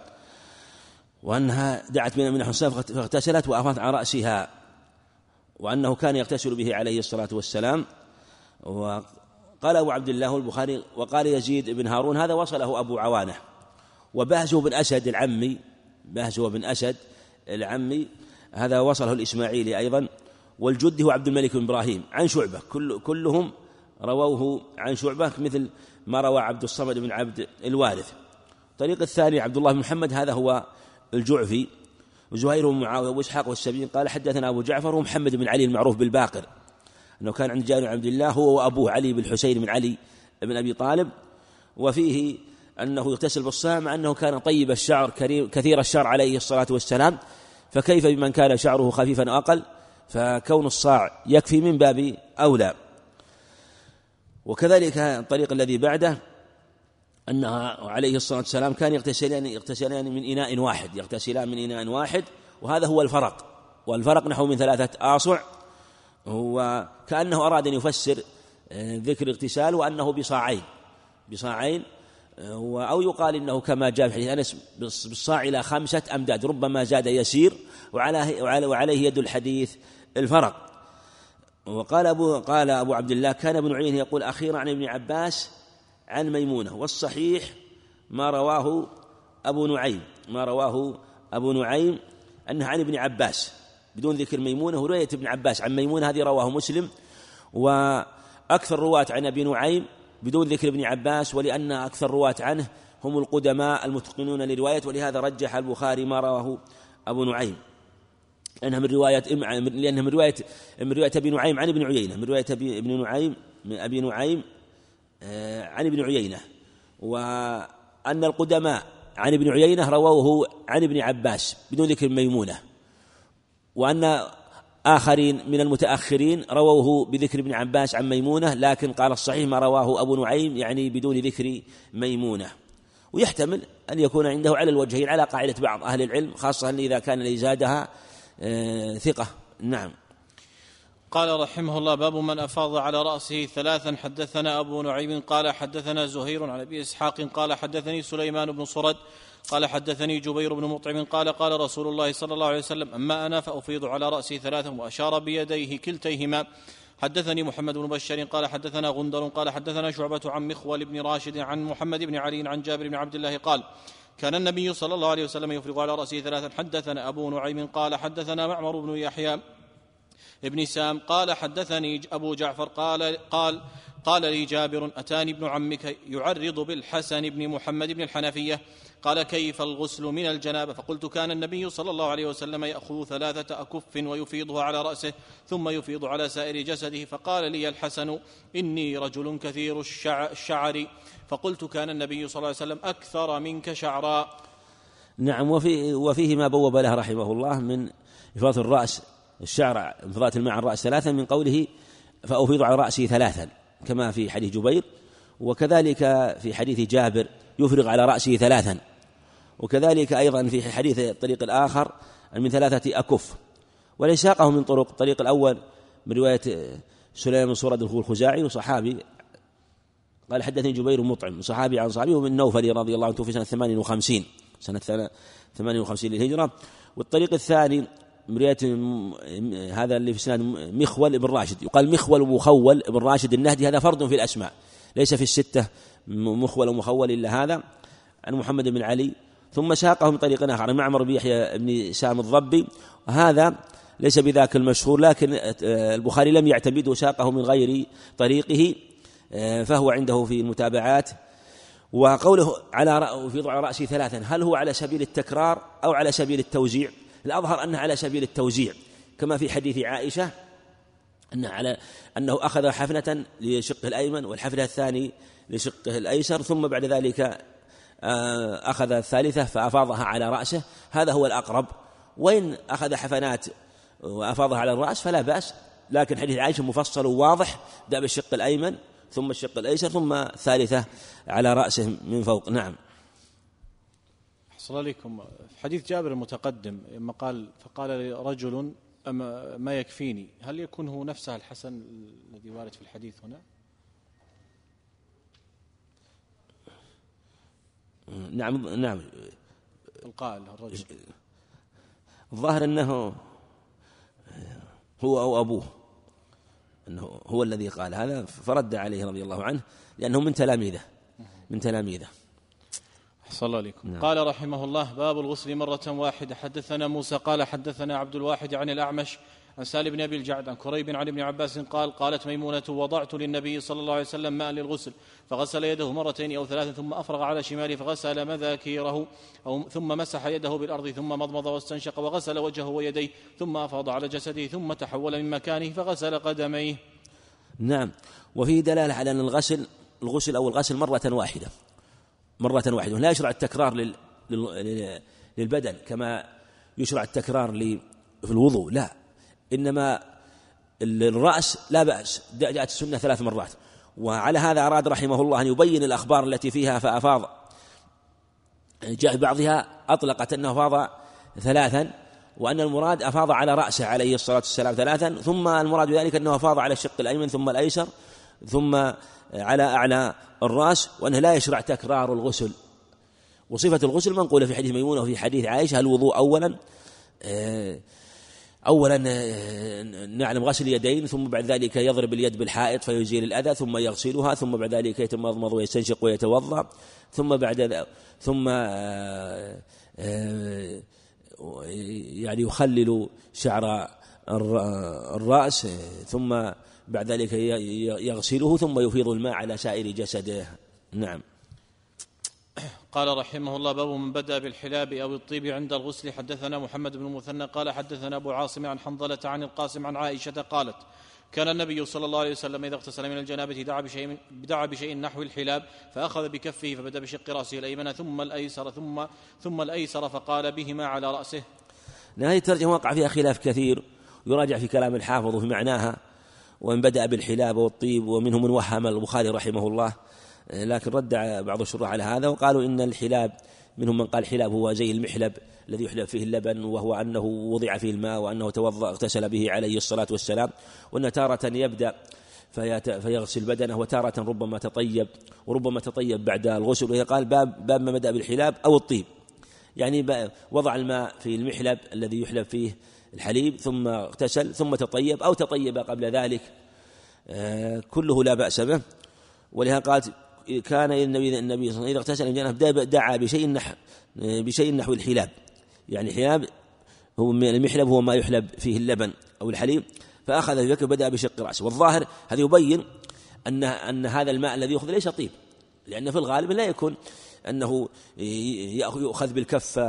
وأنها دعت من من حسان فاغتسلت وأفاضت على رأسها وأنه كان يغتسل به عليه الصلاة والسلام. وقال أبو عبد الله البخاري وقال يزيد بن هارون هذا وصله أبو عوانة. وبهزه بن أسد العمي بهزه بن أسد العمي هذا وصله الإسماعيلي أيضا والجد هو عبد الملك بن إبراهيم عن شعبة كل كلهم رووه عن شعبة مثل ما روى عبد الصمد بن عبد الوارث. الطريق الثاني عبد الله بن محمد هذا هو الجعفي. وزهير بن معاوية وإسحاق والسبيل قال حدثنا أبو جعفر ومحمد بن علي المعروف بالباقر. أنه كان عند جابر عبد الله هو وأبوه علي بن الحسين بن علي بن أبي طالب. وفيه أنه يغتسل بالصاع مع أنه كان طيب الشعر كثير الشعر عليه الصلاة والسلام. فكيف بمن كان شعره خفيفا أقل فكون الصاع يكفي من باب أولى. وكذلك الطريق الذي بعده أنها عليه الصلاة والسلام كان يغتسلان يغتسلان من إناء واحد يغتسلان من إناء واحد وهذا هو الفرق. والفرق نحو من ثلاثة آصع هو كأنه أراد أن يفسر آه، ذكر الاغتسال وأنه بصاعين بصاعين آه، أو يقال إنه كما جاء في حديث أنس بالصاع إلى خمسة أمداد ربما زاد يسير وعليه, وعليه يد الحديث الفرق. وقال أبو قال أبو عبد الله كان ابن عيينة يقول أخيرا عن ابن عباس عن ميمونة والصحيح ما رواه أبو نعيم ما رواه أبو نعيم أنه عن ابن عباس بدون ذكر ميمونة ورواية ابن عباس. عن ميمونة هذه رواه مسلم وأكثر رواة عن أبي نعيم بدون ذكر ابن عباس ولأن أكثر رواة عنه هم القدماء المتقنون لرواية ولهذا رجح البخاري ما رواه أبو نعيم. لأنها من رواية لأنها من رواية من رواية أبي نعيم عن ابن عيينة. من رواية أبي ابن نعيم من أبي نعيم آه، عن ابن عيينة. وأن القدماء عن ابن عيينة رووه عن ابن عباس بدون ذكر ميمونة. وأن آخرين من المتأخرين رووه بذكر ابن عباس عن ميمونة لكن قال الصحيح ما رواه أبو نعيم يعني بدون ذكر ميمونة. ويحتمل أن يكون عنده على الوجهين على قاعدة بعض أهل العلم خاصة إذا كان الذي زادها ثقة. نعم. قال رحمه الله باب من أفاض على رأسه ثلاثا حدثنا أبو نعيم قال حدثنا زهير عن أبي إسحاق قال حدثني سليمان بن صرد قال حدثني جبير بن مطعم قال قال رسول الله صلى الله عليه وسلم أما أنا فأفيض على رأسي ثلاثا وأشار بيديه كلتيهما. حدثني محمد بن بشار قال حدثنا غندر قال حدثنا شعبة عن مخول بن راشد عن محمد بن علي عن جابر بن عبد الله قال كان النبي صلى الله عليه وسلم يفرغ على رأسه ثلاثا حدثنا أبو نعيم قال حدثنا معمر بن يحيى ابن سام قال حدثني أبو جعفر قال قال قال لي جابر أتاني ابن عمك يعرض بالحسن بن محمد بن الحنفية؟ قال كيف الغسل من الجنابة؟ فقلت كان النبي صلى الله عليه وسلم يأخذ ثلاثة أكف ويفيضها على رأسه ثم يفيض على سائر جسده فقال لي الحسن إني رجل كثير الشعر. فقلت كان النبي صلى الله عليه وسلم أكثر منك شعرا. نعم وفي وفيه ما بوب له رحمه الله من إفاضة الرأس الشعر انفضاء الماء عن الرأس ثلاثا من قوله فأفيض على رأسي ثلاثا كما في حديث جبير وكذلك في حديث جابر يفرغ على رأسه ثلاثا وكذلك أيضا في حديث الطريق الآخر من ثلاثة أكف. وليساقه من طرق الطريق الأول من رواية سليمان بن صورة الخزاعي وصحابي قال حدثني جبير مطعم صحابي عن صحابي ومن نوفل رضي الله عنه في سنة 58 سنة 58 للهجرة. والطريق الثاني من رواية هذا اللي في سنة مخول بن راشد. يقال مخول ومخول بن راشد النهدي هذا فرد في الأسماء ليس في الستة مخول ومخول إلا هذا عن محمد بن علي. ثم ساقه من طريق آخر عن معمر بن يحيى بن سام الضبي. هذا ليس بذاك المشهور لكن البخاري لم يعتمد وساقه من غير طريقه. فهو عنده في المتابعات. وقوله على في ضع رأسي ثلاثا هل هو على سبيل التكرار أو على سبيل التوزيع؟ الأظهر أنه على سبيل التوزيع كما في حديث عائشة أنه على أنه أخذ حفنة لشقه الأيمن والحفنة الثاني لشقه الأيسر ثم بعد ذلك آه، أخذ الثالثة فأفاضها على رأسه. هذا هو الأقرب. وإن أخذ حفنات وأفاضها على الرأس فلا بأس. لكن حديث عائشة مفصل وواضح بدأ بالشق الأيمن ثم الشق الأيسر ثم الثالثة على رأسه من فوق. نعم. أحصل عليكم. في حديث جابر المتقدم لما قال فقال رجل أما ما يكفيني؟ هل يكون هو نفسه الحسن الذي وارد في الحديث هنا؟ نعم نعم. القائل الرجل. الظاهر أنه هو أو أبوه. أنه هو الذي قال هذا فرد عليه رضي الله عنه لأنه من تلاميذه من تلاميذه. صلى الله عليكم. نعم. قال رحمه الله باب الغسل مرة واحدة. حدثنا موسى قال حدثنا عبد الواحد عن الأعمش عن سالم بن أبي الجعد عن كريب عن ابن عباس قال قالت ميمونة وضعت للنبي صلى الله عليه وسلم ماء للغسل فغسل يده مرتين أو ثلاثا ثم أفرغ على شماله فغسل مذاكيره أو ثم مسح يده بالأرض ثم مضمض واستنشق وغسل وجهه ويديه ثم افاض على جسده ثم تحول من مكانه فغسل قدميه. نعم وفيه دلالة على أن الغسل الغسل أو الغسل مرة واحدة مرة واحدة لا يشرع التكرار. لل... للبدن كما يشرع التكرار في الوضوء لا إنما الرأس لا بأس جاءت السنة ثلاث مرات. وعلى هذا أراد رحمه الله أن يبين الأخبار التي فيها فأفاض. جاء بعضها أطلقت أنه أفاض ثلاثا وأن المراد أفاض على رأسه عليه الصلاة والسلام ثلاثا ثم المراد بذلك أنه أفاض على الشق الأيمن ثم الأيسر ثم على أعلى الرأس وأنه لا يشرع تكرار الغسل. وصفة الغسل منقولة في حديث ميمونة وفي حديث عائشة الوضوء أولا؟ آه، أولا آه، نعلم غسل اليدين ثم بعد ذلك يضرب اليد بالحائط فيزيل الأذى ثم يغسلها ثم بعد ذلك يتمضمض ويستنشق ويتوضأ ثم بعد ثم آه، يعني يخلل شعر الرأس ثم بعد ذلك يغسله ثم يفيض الماء على سائر جسده. نعم. قال رحمه الله باب من بدأ بالحلاب أو الطيب عند الغسل حدثنا محمد بن المثنى قال حدثنا أبو عاصم عن حنظلة عن القاسم عن عائشة قالت كان النبي صلى الله عليه وسلم إذا اغتسل من الجنابة دعا بشيء دعا بشيء نحو الحلاب فأخذ بكفه فبدأ بشق رأسه الأيمن ثم الأيسر ثم ثم الأيسر فقال بهما على رأسه. هذه الترجمه وقع فيها خلاف كثير يراجع في كلام الحافظ وفي معناها ومن بدأ بالحلاب والطيب ومنهم من وهم البخاري رحمه الله لكن رد بعض الشراح على هذا وقالوا إن الحلاب منهم من قال حلاب هو زي المحلب الذي يحلب فيه اللبن وهو أنه وضع فيه الماء وأنه توضأ اغتسل به عليه الصلاة والسلام وأن تارة يبدأ فيغسل بدنه وتارة ربما تطيب وربما تطيب بعد الغسل. وهي قال باب باب ما بدأ بالحلاب أو الطيب. يعني وضع الماء في المحلب الذي يحلب فيه الحليب ثم اغتسل ثم تطيب أو تطيب قبل ذلك. آه، كله لا بأس به. ولهذا قالت كان النبي النبي صلى الله عليه وسلم إذا اغتسل الجنة دعا بشيء نحو بشيء نحو الحلاب. يعني الحلاب هو المحلب هو ما يحلب فيه اللبن أو الحليب فأخذ في ذلك وبدأ بشق رأسه. والظاهر هذا يبين أن أن هذا الماء الذي يأخذ ليس طيب لأن في الغالب لا يكون أنه يؤخذ بالكف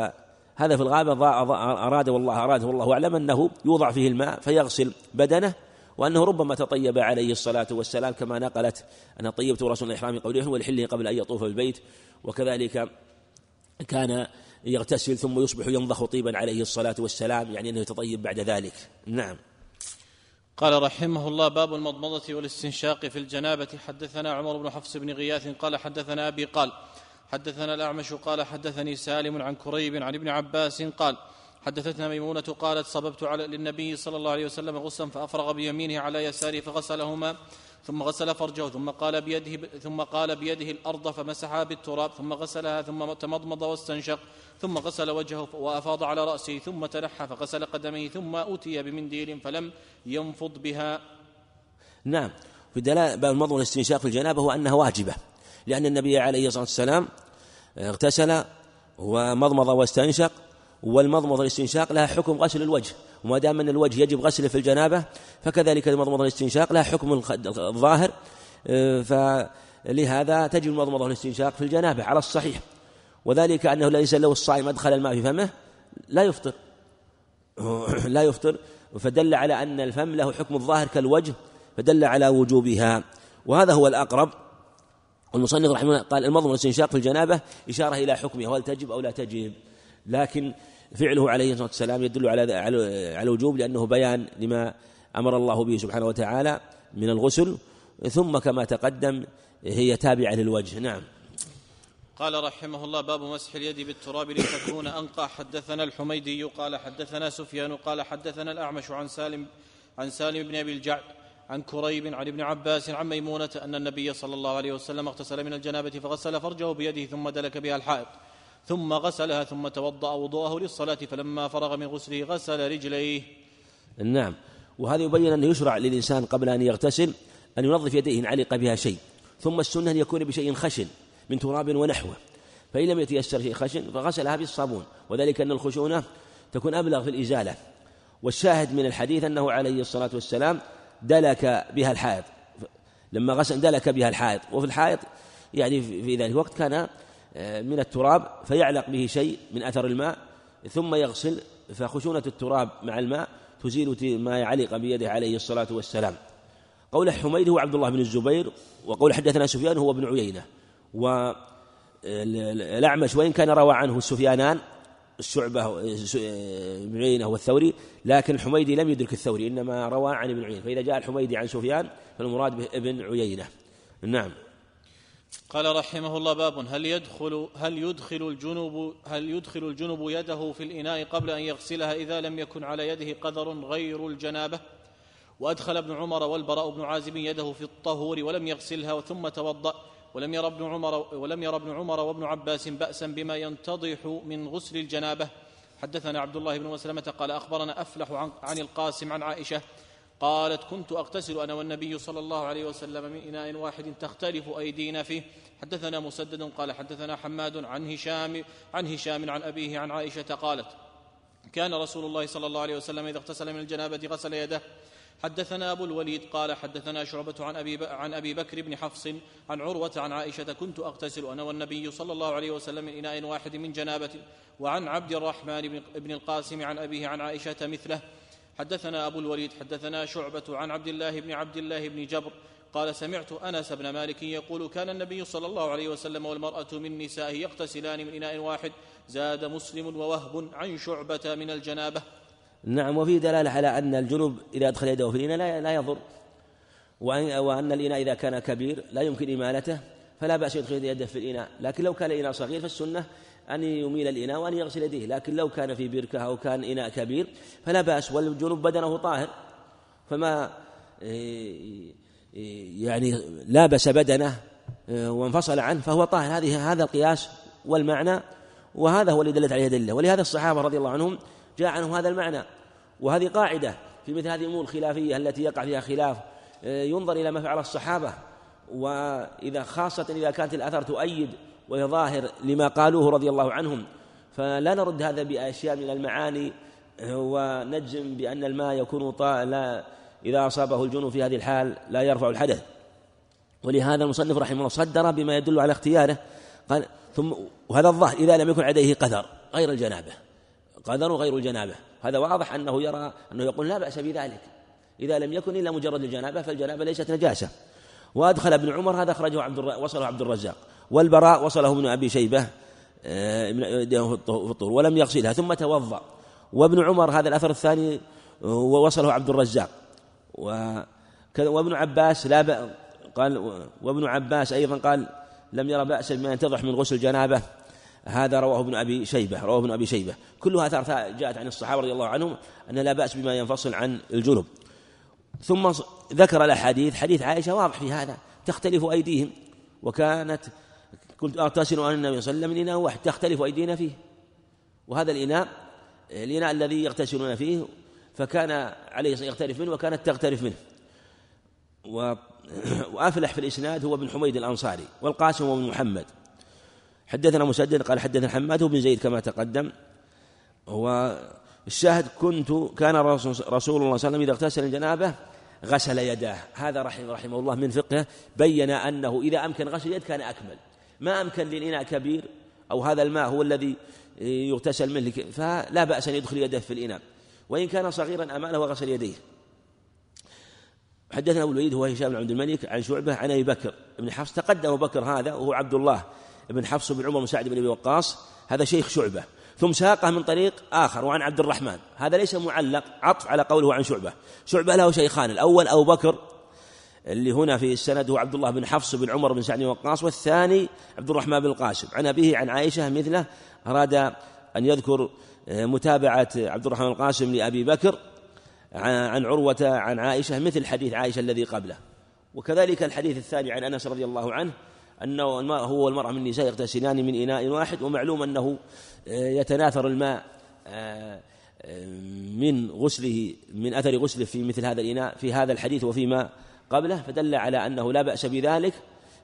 هذا في الغالب أراد والله أراده والله أعلم أنه يوضع فيه الماء فيغسل بدنه وأنه ربما تطيب عليه الصلاة والسلام كما نقلت أنا طيبت رسول الإحرام قوله ولحله قبل أن يطوف بالبيت وكذلك كان يغتسل ثم يصبح ينضخ طيبا عليه الصلاة والسلام يعني أنه يتطيب بعد ذلك. نعم. قال رحمه الله باب المضمضة والاستنشاق في الجنابة. حدثنا عمر بن حفص بن غياث قال حدثنا أبي قال حدثنا الأعمش قال حدثني سالم عن كريب عن ابن عباس قال حدثتنا ميمونة قالت صببت على للنبي صلى الله عليه وسلم غسلا فأفرغ بيمينه على يساره فغسلهما ثم غسل فرجه ثم قال بيده ثم قال بيده الأرض فمسحها بالتراب ثم غسلها ثم تمضمض واستنشق ثم غسل وجهه وأفاض على رأسه ثم تنحى فغسل قدميه ثم أتي بمنديل فلم ينفض بها. نعم. في دلالة باب المضمض والاستنشاق في الجنابة هو أنها واجبة لأن النبي عليه الصلاة والسلام اغتسل ومضمض واستنشق والمضمض والاستنشاق لها حكم غسل الوجه وما دام أن الوجه يجب غسله في الجنابة فكذلك المضمض والاستنشاق لها حكم الظاهر فلهذا تجب المضمض والاستنشاق في الجنابة على الصحيح. وذلك أنه ليس له الصائم أدخل الماء في فمه لا يفطر. لا يفطر. فدل على أن الفم له حكم الظاهر كالوجه فدل على وجوبها. وهذا هو الأقرب. والمصنف رحمه الله قال المضمض والاستنشاق في الجنابة إشارة إلى حكمها هل تجب أو لا تجب. لكن فعله عليه الصلاة والسلام يدل على على الوجوب لأنه بيان لما أمر الله به سبحانه وتعالى من الغسل. ثم كما تقدم هي تابعة للوجه. نعم. قال رحمه الله باب مسح اليد بالتراب لتكون أنقى. حدثنا الحميدي قال حدثنا سفيان قال حدثنا الأعمش عن سالم عن سالم بن أبي الجعد عن كريب عن ابن عباس عن ميمونة أن النبي صلى الله عليه وسلم اغتسل من الجنابة فغسل فرجه بيده ثم دلك بها الحائط. ثم غسلها ثم توضأ وضوءه للصلاة فلما فرغ من غسله غسل رجليه. نعم. وهذا يبين أنه يشرع للإنسان قبل أن يغتسل أن ينظف يديه إن علق بها شيء ثم السنة أن يكون بشيء خشن من تراب ونحوه. فإن لم يتيسر شيء خشن فغسلها بالصابون. وذلك أن الخشونة تكون أبلغ في الإزالة. والشاهد من الحديث أنه عليه الصلاة والسلام دلك بها الحائط. لما غسل دلك بها الحائط. وفي الحائط يعني في ذلك الوقت كان من التراب فيعلق به شيء من أثر الماء ثم يغسل فخشونة التراب مع الماء تزيل ما يعلق بيده عليه الصلاة والسلام. قول حميد هو عبد الله بن الزبير وقول حدثنا سفيان هو ابن عيينة. والأعمش وإن كان روى عنه السفيانان الشعبة ابن عيينة والثوري لكن الحميدي لم يدرك الثوري إنما روى عن ابن عيينة. فإذا جاء الحميدي عن سفيان فالمراد به ابن عيينة. نعم. قال رحمه الله باب هل يدخل هل يدخل الجنوب هل يدخل الجنوب يده في الإناء قبل أن يغسلها إذا لم يكن على يده قدر غير الجنابة؟ وأدخل ابن عمر والبراء بن عازب يده في الطهور ولم يغسلها ثم توضأ. ولم ير ابن عمر ولم ير ابن عمر وابن عباس بأسا بما ينتضح من غسل الجنابة. حدثنا عبد الله بن مسلمة قال أخبرنا أفلح عن, عن القاسم عن عائشة قالت كنت أغتسل أنا والنبي صلى الله عليه وسلم من إناء واحد تختلف أيدينا فيه. حدثنا مسدد قال حدثنا حماد عن هشام عن هشام عن أبيه عن عائشة قالت كان رسول الله صلى الله عليه وسلم إذا اغتسل من الجنابة غسل يده. حدثنا أبو الوليد قال حدثنا شعبة عن أبي, عن أبي بكر بن حفص عن عروة عن عائشة كنت أغتسل أنا والنبي صلى الله عليه وسلم من إناء واحد من جنابة. وعن عبد الرحمن بن القاسم عن أبيه عن عائشة مثله. حدثنا أبو الوليد حدثنا شعبة عن عبد الله بن عبد الله بن جبر قال سمعت أنس بن مالك يقول كان النبي صلى الله عليه وسلم والمرأة من نسائه يغتسلان من إناء واحد زاد مسلم ووهب عن شعبة من الجنابة. نعم وفي دلالة على أن الجنوب إذا أدخل يده في الإناء لا يضر وان الإناء إذا كان كبير لا يمكن إمالته فلا بأس يدخل يده في الإناء لكن لو كان الاناء صغير فالسنة أن يميل الإناء وأن يغسل يديه لكن لو كان في بركة أو كان إناء كبير فلا بأس والجنوب بدنه طاهر فما إيه، يعني لابس بدنه إيه، وانفصل عنه فهو طاهر. هذه هذا القياس والمعنى وهذا هو اللي دلت عليه الأدلة. ولهذا الصحابة رضي الله عنهم جاء عنهم هذا المعنى. وهذه قاعدة في مثل هذه الأمور الخلافية التي يقع فيها خلاف إيه، ينظر إلى ما فعل الصحابة وإذا خاصة إذا كانت الأثر تؤيد وهي ظاهر لما قالوه رضي الله عنهم. فلا نرد هذا بأشياء من المعاني ونجزم بأن الماء يكون طا لا إذا أصابه الجنون في هذه الحال لا يرفع الحدث. ولهذا المصنف رحمه الله صدر بما يدل على اختياره قال ثم وهذا الظاهر إذا لم يكن عليه قدر غير الجنابة قدر غير الجنابة. هذا واضح أنه يرى أنه يقول لا بأس بذلك. إذا لم يكن إلا مجرد الجنابة فالجنابة ليست نجاسة. وأدخل ابن عمر هذا أخرجه عبد وصله عبد الرزاق. والبراء وصله ابن أبي شيبة آه، في الطهور ولم يغسلها ثم توضأ. وابن عمر هذا الأثر الثاني ووصله عبد الرزاق. وابن عباس لا قال وابن عباس أيضا قال لم يرى بأسا بما ينتضح من غسل جنابه. هذا رواه ابن أبي شيبة رواه ابن أبي شيبة. كلها آثار جاءت عن الصحابة رضي الله عنهم أن لا بأس بما ينفصل عن الجنوب. ثم ذكر الأحاديث حديث عائشة واضح في هذا تختلف أيديهم. وكانت قلت أغتسل أن النبي صلى الله عليه وسلم إناء واحد تختلف أيدينا فيه. وهذا الإناء الإناء الذي يغتسلون فيه فكان عليه يغترف منه وكانت تغترف منه. وأفلح في الإسناد هو ابن حميد الأنصاري والقاسم هو بن محمد. حدثنا مسدد قال حدثنا حماد بن زيد كما تقدم. هو الشاهد كنت كان رسول الله صلى الله عليه وسلم إذا اغتسل الجنابة غسل يداه. هذا رحمه, رحمه الله من فقهه بين أنه إذا أمكن غسل اليد كان أكمل. ما أمكن للإناء كبير أو هذا الماء هو الذي يغتسل منه فلا بأس أن يدخل يده في الإناء. وإن كان صغيرا أمانه وغسل يديه. حدثنا أبو الوليد هو هشام بن عبد الملك عن شعبة عن أبي بكر بن حفص. تقدم أبو بكر هذا وهو عبد الله بن حفص بن عمر بن سعد بن أبي وقاص. هذا شيخ شعبة. ثم ساقه من طريق آخر وعن عبد الرحمن. هذا ليس معلق عطف على قوله عن شعبة. شعبة له شيخان الأول أبو بكر اللي هنا في السند هو عبد الله بن حفص بن عمر بن سعد بن وقاص والثاني عبد الرحمن بن القاسم عن أبيه عن عائشة مثله أراد أن يذكر آه، متابعة عبد الرحمن القاسم لأبي بكر عن عروة عن عائشة مثل حديث عائشة الذي قبله. وكذلك الحديث الثاني عن أنس رضي الله عنه أنه هو والمرأة من النساء يغتسلان من إناء واحد ومعلوم أنه آه، يتناثر الماء آه، من غسله من أثر غسله في مثل هذا الإناء في هذا الحديث وفيما قبله فدل على أنه لا بأس بذلك.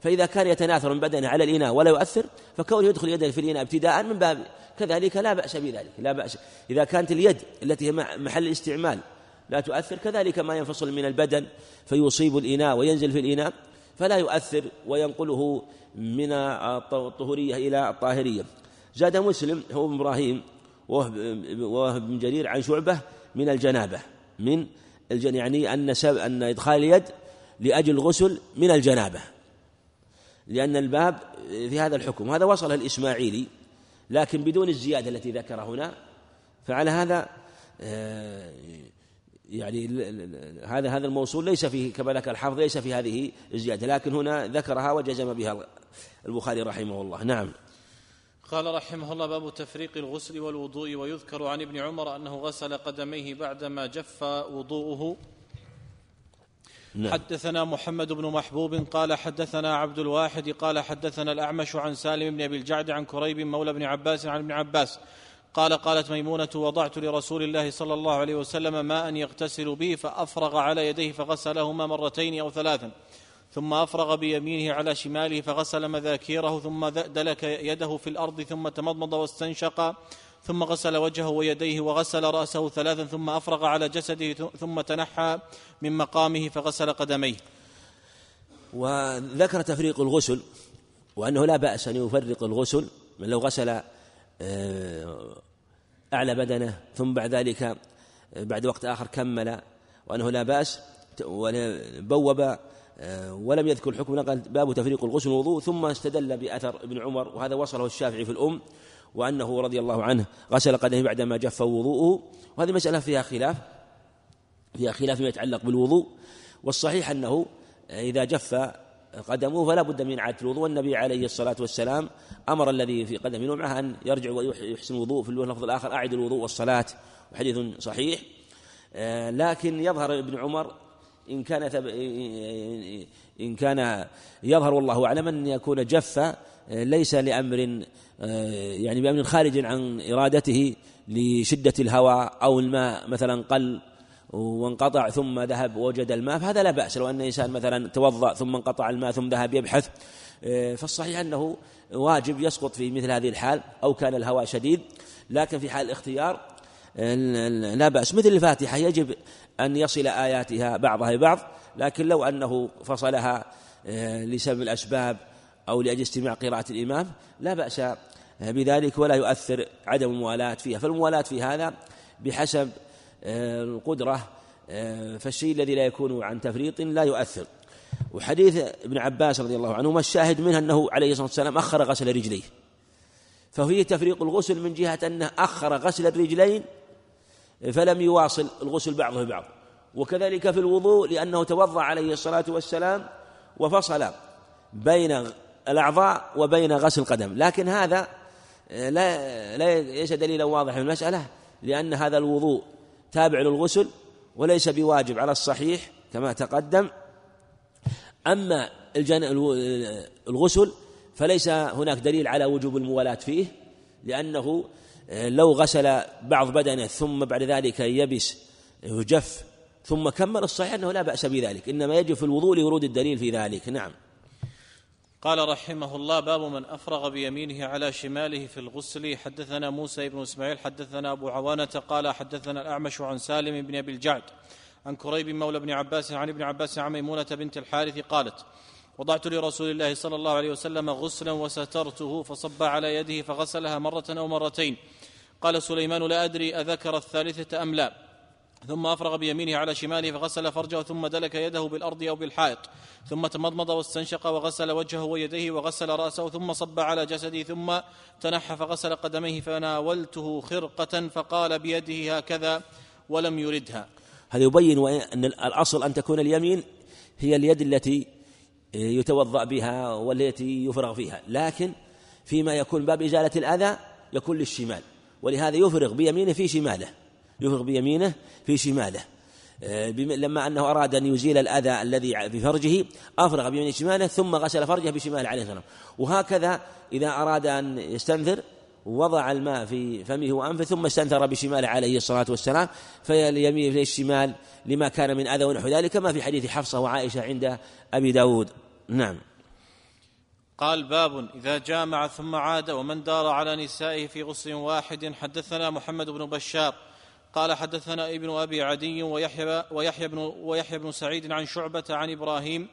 فإذا كان يتناثر من بدنه على الإناء ولا يؤثر فكونه يدخل يده في الإناء ابتداء من باب كذلك لا بأس بذلك لا بأس. إذا كانت اليد التي هي محل الاستعمال لا تؤثر كذلك ما ينفصل من البدن فيصيب الإناء وينزل في الإناء فلا يؤثر وينقله من الطهورية إلى الطاهرية. زاد مسلم هو ابن إبراهيم وهب بن جرير عن شعبة من الجنابة من الجن يعني أن أن إدخال اليد لأجل الغسل من الجنابة. لأن الباب في هذا الحكم هذا وصل الإسماعيلي لكن بدون الزيادة التي ذكر هنا فعلى هذا آه، يعني هذا هذا الموصول ليس فيه كما ذكر الحافظ ليس في هذه الزيادة لكن هنا ذكرها وجزم بها البخاري رحمه الله. نعم. قال رحمه الله باب تفريق الغسل والوضوء ويذكر عن ابن عمر أنه غسل قدميه بعدما جف وضوءه. نعم. حدثنا محمد بن محبوب قال حدثنا عبد الواحد قال حدثنا الأعمش عن سالم بن أبي الجعد عن كريب مولى بن عباس عن ابن عباس قال قالت ميمونة وضعت لرسول الله صلى الله عليه وسلم ماء يغتسل به فأفرغ على يديه فغسلهما مرتين أو ثلاثا ثم أفرغ بيمينه على شماله فغسل مذاكيره ثم دلك يده في الأرض ثم تمضمض واستنشق ثم غسل وجهه ويديه وغسل رأسه ثلاثا ثم أفرغ على جسده ثم تنحى من مقامه فغسل قدميه. وذكر تفريق الغسل وأنه لا بأس أن يفرق الغسل من لو غسل آه، أعلى بدنه ثم بعد ذلك آه، بعد وقت آخر كمل وأنه لا بأس بوب آه، ولم يذكر الحكم نقل باب تفريق الغسل والوضوء ثم استدل بأثر ابن عمر وهذا وصله الشافعي في الأم وأنه رضي الله عنه غسل قدمه بعدما جف وضوءه. وهذه مسألة فيها خلاف فيها خلاف فيما يتعلق بالوضوء. والصحيح أنه إذا جف قدمه فلا بد من إعادة الوضوء. والنبي عليه الصلاة والسلام أمر الذي في قدمه نوعه أن يرجع ويحسن الوضوء. في اللفظ الآخر أعد الوضوء والصلاة. وحديث صحيح. لكن يظهر ابن عمر إن كان إن كان يظهر والله أعلم أن يكون جف ليس لأمر يعني بأمر خارج عن إرادته لشدة الهواء أو الماء مثلا قل وانقطع ثم ذهب ووجد الماء فهذا لا بأس. لو أن إنسان مثلا توضأ ثم انقطع الماء ثم ذهب يبحث فالصحيح أنه واجب يسقط في مثل هذه الحال أو كان الهواء شديد. لكن في حال الاختيار لا بأس. مثل الفاتحة يجب أن يصل آياتها بعضها ببعض. لكن لو أنه فصلها آه، لسبب الأسباب أو لأجل استماع قراءة الإمام لا بأس بذلك ولا يؤثر عدم الموالاة فيها. فالموالاة في هذا بحسب آه، القدرة آه، فالشيء الذي لا يكون عن تفريط لا يؤثر. وحديث ابن عباس رضي الله عنهما الشاهد منه أنه عليه الصلاة والسلام أخر غسل رجليه؟ ففيه تفريق الغسل من جهة أنه أخر غسل الرجلين فلم يواصل الغسل بعضه ببعض. وكذلك في الوضوء لأنه توضأ عليه الصلاة والسلام وفصل بين الأعضاء وبين غسل القدم. لكن هذا لا ليس دليلا واضحا في المسألة لأن هذا الوضوء تابع للغسل وليس بواجب على الصحيح كما تقدم. أما الغسل فليس هناك دليل على وجوب الموالاة فيه لأنه لو غسل بعض بدنه ثم بعد ذلك يبس وجف ثم كمل الصحيح أنه لا بأس بذلك إنما يجب في الوضوء لورود الدليل في ذلك. نعم. قال رحمه الله باب من أفرغ بيمينه على شماله في الغسل. حدثنا موسى بن إسماعيل حدثنا أبو عوانة قال حدثنا الأعمش عن سالم بن أبي الجعد عن كريب مولى بن عباس عن ابن عباس عن ميمونة بنت الحارث قالت وضعت لرسول الله صلى الله عليه وسلم غسلا وسترته فصب على يده فغسلها مرة أو مرتين. قال سليمان لا أدري أذكر الثالثة أم لا. ثم أفرغ بيمينه على شماله فغسل فرجه ثم دلك يده بالأرض أو بالحائط ثم تمضمض واستنشق وغسل وجهه ويديه وغسل رأسه ثم صب على جسده ثم تنحى فغسل قدميه فناولته خرقة فقال بيده هكذا ولم يردها. هذا يبين أن الأصل أن تكون اليمين هي اليد التي يتوضأ بها والتي يفرغ فيها. لكن فيما يكون باب إزالة الأذى يكون للشمال ولهذا يفرغ بيمينه في شماله. يفرغ بيمينه في شماله. آه، لما أنه أراد أن يزيل الأذى الذي في فرجه أفرغ بيمين شماله ثم غسل فرجه بشماله عليه السلام. وهكذا إذا أراد أن يستنثر وضع الماء في فمه وأنفه ثم استنثر بشماله عليه الصلاة والسلام. فاليمين في الشمال لما كان من أذى ونحو ذلك كما في حديث حفصة وعائشة عند أبي داود. نعم. قال باب إذا جامع ثم عاد ومن دار على نسائه في غسل واحد حدثنا محمد بن بشار قال حدثنا ابن أبي عدي ويحيى, ويحيى, بن, ويحيى بن سعيد عن شعبة عن إبراهيم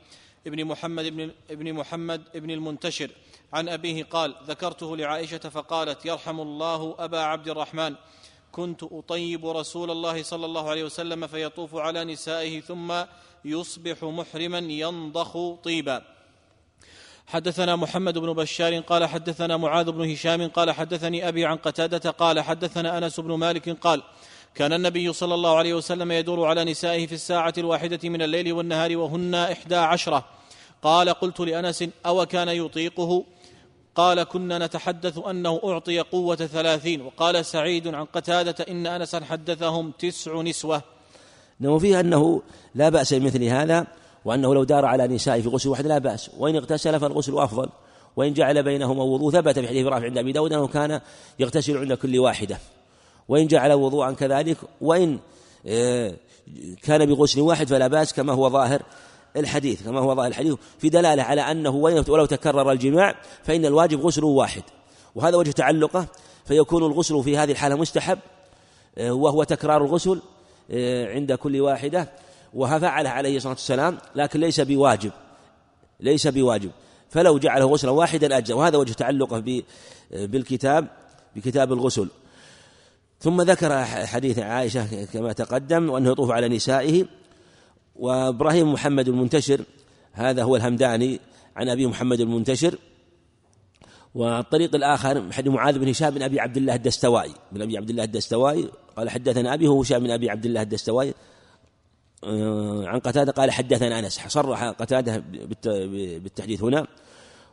ابن محمد بن, ابن محمد ابن المنتشر عن أبيه قال ذكرته لعائشة فقالت يرحم الله أبا عبد الرحمن. كنت أطيب رسول الله صلى الله عليه وسلم فيطوف على نسائه ثم يصبح محرما ينضخ طيبا. حدثنا محمد بن بشار قال حدثنا معاذ بن هشام قال حدثني أبي عن قتادة قال حدثنا أنس بن مالك قال كان النبي صلى الله عليه وسلم يدور على نسائه في الساعة الواحدة من الليل والنهار وهن إحدى عشرة. قال قلت لأنس أو كان يطيقه؟ قال كنا نتحدث أنه أعطي قوة ثلاثين. وقال سعيد عن قتادة إن انسا حدثهم تسع نسوة. انه فيها أنه لا بأس بمثل هذا وأنه لو دار على نسائه في غسل واحد لا بأس. وإن اغتسل فالغسل أفضل. وإن جعل بينهما وضوء ثبت في حديث رافع عند أبي داود أنه كان يغتسل عند كل واحدة. وإن جعل وضوءا كذلك وإن آه، كان بغسل واحد فلا بأس كما هو ظاهر الحديث كما هو ظاهر الحديث. في دلالة على أنه ولو تكرر الجماع فإن الواجب غسل واحد. وهذا وجه تعلقه فيكون الغسل في هذه الحالة مستحب آه، وهو تكرار الغسل آه، عند كل واحدة. وفعله عليه الصلاة والسلام لكن ليس بواجب ليس بواجب. فلو جعله غسلا واحدا أجزى وهذا وجه تعلقه بالكتاب بكتاب الغسل. ثم ذكر حديث عائشة كما تقدم وأنه يطوف على نسائه. وإبراهيم محمد المنتشر هذا هو الهمداني عن أبي محمد المنتشر. والطريق الآخر حديث معاذ بن هشام بن أبي عبد الله الدستوائي. بن أبي عبد الله الدستوائي قال حدثنا أبي هو هشام بن أبي عبد الله الدستوائي. آه، عن قتادة قال حدثنا أنس. صرح قتادة بالتحديث هنا.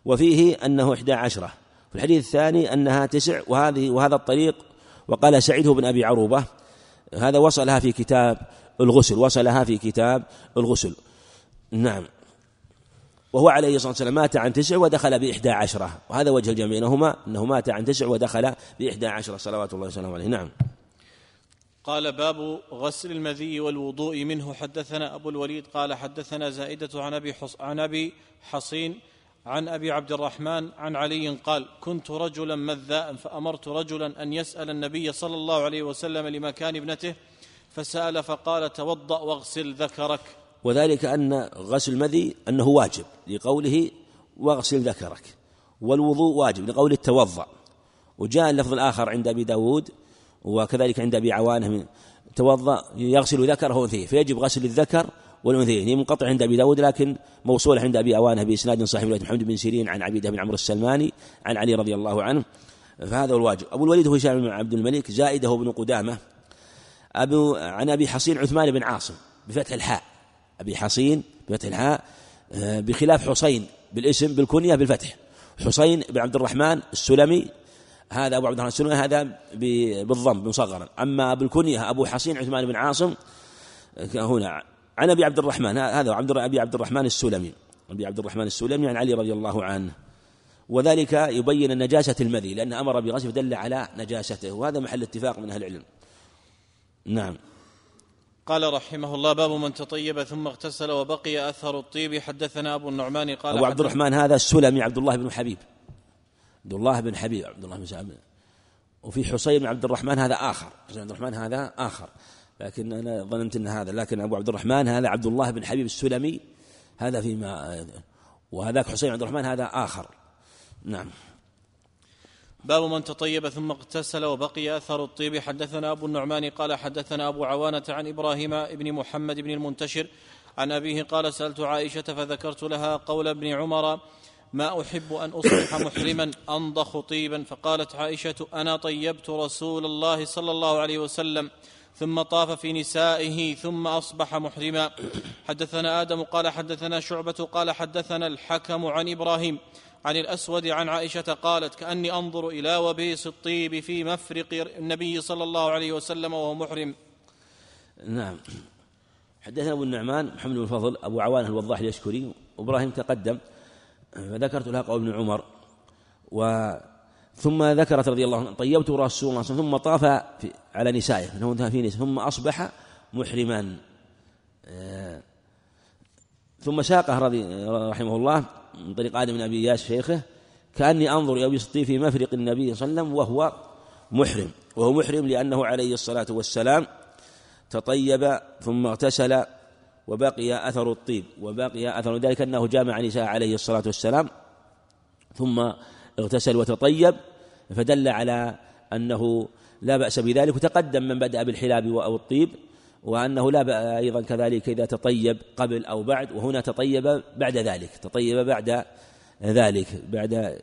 وفيه أنه إحدى عشرة. في الحديث الثاني أنها تسع وهذه وهذا الطريق وقال سعيد بن أبي عروبة هذا وصلها في كتاب الغسل وصلها في كتاب الغسل. نعم. وهو عليه الصلاة والسلام مات عن تسع ودخل بإحدى عشرة. وهذا وجه الجمع بينهما أنه مات عن تسع ودخل بإحدى عشرة. صلوات الله وسلامه عليه. نعم. قال باب غسل المذي والوضوء منه. حدثنا أبو الوليد قال حدثنا زائدة عن أبي عن أبي حصين عن أبي عبد الرحمن عن علي قال كنت رجلا مذاء فأمرت رجلا أن يسأل النبي صلى الله عليه وسلم لمكان ابنته فسأل فقال توضأ واغسل ذكرك. وذلك أن غسل المذي أنه واجب لقوله واغسل ذكرك والوضوء واجب لقوله توضا وجاء اللفظ الآخر عند أبي داود وكذلك عند أبي عوانة من توضأ يغسل ذكره وأنثيه فيجب غسل الذكر والأنثيين. هي منقطع عند أبي داود لكن موصولة عند أبي عوانة بإسناد صحيح رواية محمد بن سيرين عن عبيدة بن عمرو السلماني عن علي رضي الله عنه. فهذا هو الواجب. أبو الوليد هو هشام بن عبد الملك زائده بن قدامة. أبو عن أبي حصين عثمان بن عاصم بفتح الحاء. أبي حصين بفتح الحاء آه، بخلاف حصين بالاسم بالكنية بالفتح. حصين بن عبد الرحمن السلمي. هذا أبو عبد الرحمن السلمي هذا بالضم مصغرا. أما بالكنية أبو حصين عثمان بن عاصم هنا عن أبي عبد الرحمن هذا عبد أبي عبد الرحمن السلمي أبي عبد الرحمن السلمي عن علي رضي الله عنه. وذلك يبين نجاسة المذي لأن أمر بغسل دل على نجاسته وهذا محل اتفاق من أهل العلم. نعم. قال رحمه الله باب من تطيب ثم اغتسل وبقي أثر الطيب. حدثنا أبو النعمان قال أبو عبد الرحمن هذا السلمي عبد الله بن حبيب. عبد الله بن حبيب عبد الله بن سعد وفي حصين بن عبد الرحمن هذا آخر حصين عبد الرحمن هذا آخر. لكن أنا ظننت أن هذا لكن أبو عبد الرحمن هذا عبد الله بن حبيب السلمي هذا فيما وهذاك حسين عبد الرحمن هذا آخر. نعم. باب من تطيب ثم اغتسل وبقي أثر الطيب. حدثنا أبو النعمان قال حدثنا أبو عوانة عن إبراهيم بن محمد بن المنتشر عن أبيه قال سألت عائشة فذكرت لها قول ابن عمر ما أحب أن أصبح محرما أنضخ طيبا فقالت عائشة أنا طيبت رسول الله صلى الله عليه وسلم ثم طاف في نسائه ثم أصبح محرما. حدثنا آدم قال حدثنا شعبة قال حدثنا الحكم عن إبراهيم عن الأسود عن عائشة قالت كأني أنظر إلى وبيس الطيب في مفرق النبي صلى الله عليه وسلم وهو محرم. نعم. حدثنا أبو النعمان محمد بن الفضل أبو عوان الوضاح اليشكري وإبراهيم تقدم فذكرت لها قول ابن عمر و ثم ذكرت رضي الله عنه طيبت رسول الله ثم طاف على نسائه في نساء ثم أصبح محرما. آه، ثم ساقه رضي رحمه الله من طريق آدم بن أبي إياس شيخه كأني أنظر إلى أبي في مفرق النبي صلى الله عليه وسلم وهو محرم. وهو محرم لأنه عليه الصلاة والسلام تطيب ثم اغتسل وبقي أثر الطيب وبقي أثر ذلك أنه جامع نساء عليه الصلاة والسلام ثم اغتسل وتطيب فدل على أنه لا بأس بذلك وتقدم من بدأ بالحلاب أو الطيب وأنه لا بأس أيضا كذلك إذا تطيب قبل أو بعد وهنا تطيب بعد ذلك تطيب بعد ذلك بعد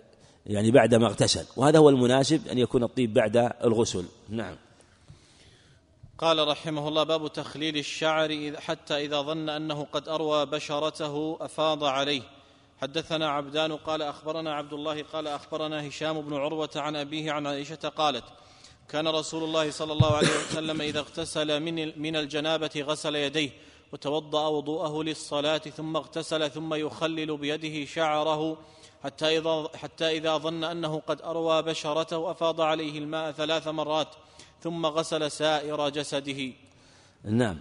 يعني بعد ما اغتسل. وهذا هو المناسب أن يكون الطيب بعد الغسل. نعم. قال رحمه الله باب تخليل الشعر حتى إذا ظن أنه قد أروى بشرته أفاض عليه. حدثنا عبدان قال أخبرنا عبد الله قال أخبرنا هشام بن عروة عن أبيه عن عائشة قالت كان رسول الله صلى الله عليه وسلم إذا اغتسل من من الجنابة غسل يديه وتوضأ وضوءه للصلاة ثم اغتسل ثم يخلل بيده شعره حتى إذا, حتى إذا ظن أنه قد أروى بشرته أفاض عليه الماء ثلاث مرات ثم غسل سائر جسده. نعم.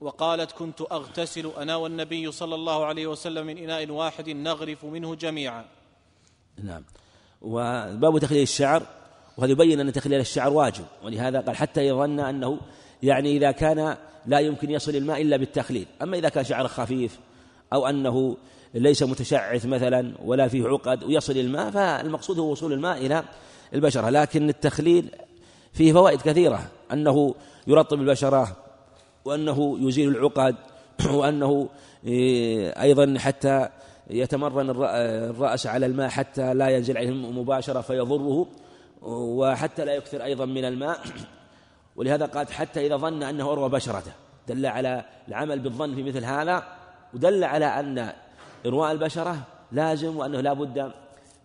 وقالت كنت أغتسل أنا والنبي صلى الله عليه وسلم من إناء واحد نغرف منه جميعا. نعم. وباب تخليل الشعر وهذا يبين أن تخليل الشعر واجب ولهذا قال حتى يظن أنه يعني إذا كان لا يمكن يصل الماء إلا بالتخليل. أما إذا كان شعر خفيف أو أنه ليس متشعث مثلا ولا فيه عقد ويصل الماء فالمقصود هو وصول الماء إلى البشرة. لكن التخليل فيه فوائد كثيرة أنه يرطب البشرة وأنه يزيل العقد وأنه إيه، أيضا حتى يتمرن الرأس على الماء حتى لا ينزل عليه مباشرة فيضره وحتى لا يكثر أيضا من الماء. ولهذا قال حتى إذا ظن أنه أروى بشرته. دل على العمل بالظن في مثل هذا ودل على أن إرواء البشرة لازم وأنه لا بد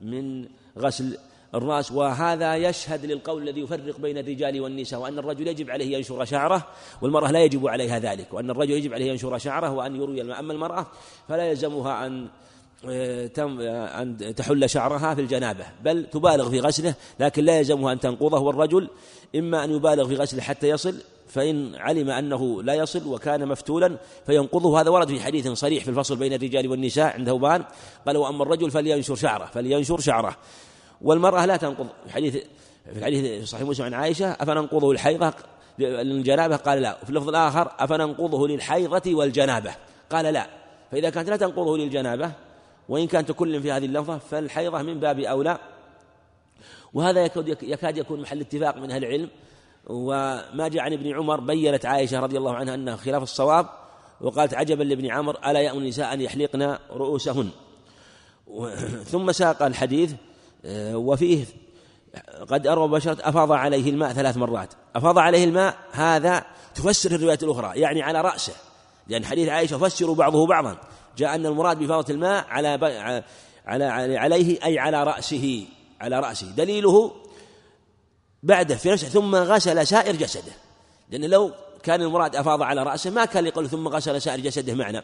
من غسل الرأس وهذا يشهد للقول الذي يفرق بين الرجال والنساء وأن الرجل يجب عليه ينشر شعره والمرأة لا يجب عليها ذلك وأن الرجل يجب عليه ينشر شعره وأن يروي الماء أما المرأة فلا يلزمها أن آه، آه، أن تحل شعرها في الجنابة بل تبالغ في غسله لكن لا يلزمها أن تنقضه. والرجل إما أن يبالغ في غسله حتى يصل فإن علم أنه لا يصل وكان مفتولا فينقضه. هذا ورد في حديث صريح في الفصل بين الرجال والنساء عند ثوبان قال وأما الرجل فلينشر شعره فلينشر شعره. والمرأة لا تنقض. في حديث في الحديث في صحيح مسلم عن عائشة أفننقضه الحيضة للجنابة؟ قال لا. وفي اللفظ الآخر أفننقضه للحيضة والجنابة؟ قال لا. فإذا كانت لا تنقضه للجنابة وإن كانت كل في هذه اللفظة فالحيضة من باب أولى. وهذا يكاد يكون محل اتفاق من أهل العلم. وما جاء عن ابن عمر بينت عائشة رضي الله عنها أنها خلاف الصواب وقالت عجبا لابن عمر ألا يأمن النساء أن يحلقن رؤوسهن؟ ثم ساق الحديث وفيه قد أروى بشرة أفاض عليه الماء ثلاث مرات. أفاض عليه الماء هذا تفسر الرواية الأخرى يعني على رأسه لأن حديث عائشة فسر بعضه بعضا. جاء أن المراد بإفاضة الماء على على عليه أي على رأسه على رأسه. دليله بعده في نفسه ثم غسل سائر جسده. لأن لو كان المراد أفاض على رأسه ما كان يقول ثم غسل سائر جسده معنا.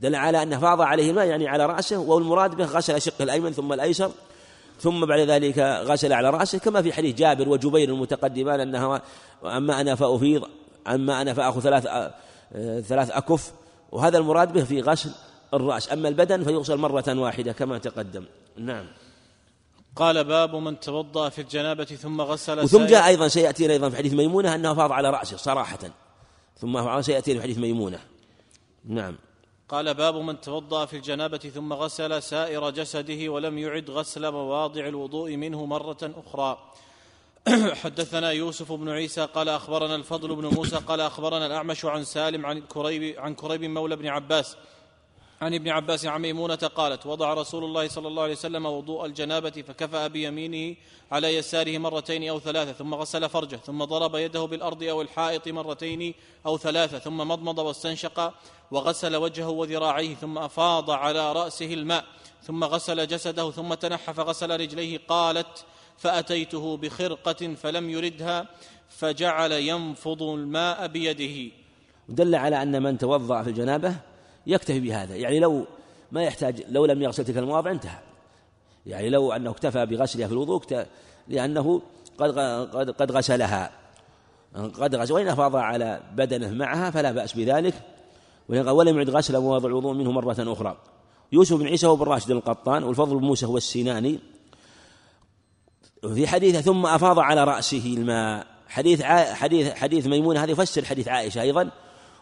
دل على أنه فاض عليه الماء يعني على رأسه والمراد به غسل شقه الأيمن ثم الأيسر. ثم بعد ذلك غسل على رأسه كما في حديث جابر وجبير المتقدمان أنها أما أنا فأفيض أما أنا فأخذ ثلاث ثلاث أكف وهذا المراد به في غسل الرأس. أما البدن فيغسل مرة واحدة كما تقدم. نعم. قال باب من توضأ في الجنابة ثم غسل وثم جاء أيضا سيأتينا أيضا في حديث ميمونة أنه فاض على رأسه صراحة. ثم سيأتي في حديث ميمونة. نعم. قال باب من توضأ في الجنابة ثم غسل سائر جسده ولم يعد غسل مواضع الوضوء منه مرة أخرى. حدثنا يوسف بن عيسى قال أخبرنا الفضل بن موسى قال أخبرنا الأعمش عن سالم عن كريب عن كريب مولى بن عباس عن ابن عباس عن ميمونة قالت وضع رسول الله صلى الله عليه وسلم وضوء الجنابة فكفأ بيمينه على يساره مرتين أو ثلاثة ثم غسل فرجه ثم ضرب يده بالأرض أو الحائط مرتين أو ثلاثة ثم مضمض واستنشق وغسل وجهه وذراعيه ثم أفاض على رأسه الماء ثم غسل جسده ثم تنحى فغسل رجليه قالت فأتيته بخرقة فلم يردها فجعل ينفض الماء بيده. ودل على أن من توضأ في الجنابة يكتفي بهذا. يعني لو ما يحتاج لو لم يغسل تلك المواضع انتهى. يعني لو أنه اكتفى بغسلها في الوضوء لأنه قد قد قد غسلها. قد غسل وإن أفاض على بدنه معها فلا بأس بذلك. ولم يعد غسل مواضع الوضوء منه مرة أخرى. يوسف بن عيسى وابن راشد القطان والفضل بن موسى هو السيناني في حديثه ثم أفاض على رأسه الماء. حديث حديث حديث ميمونة هذا يفسر حديث عائشة أيضا.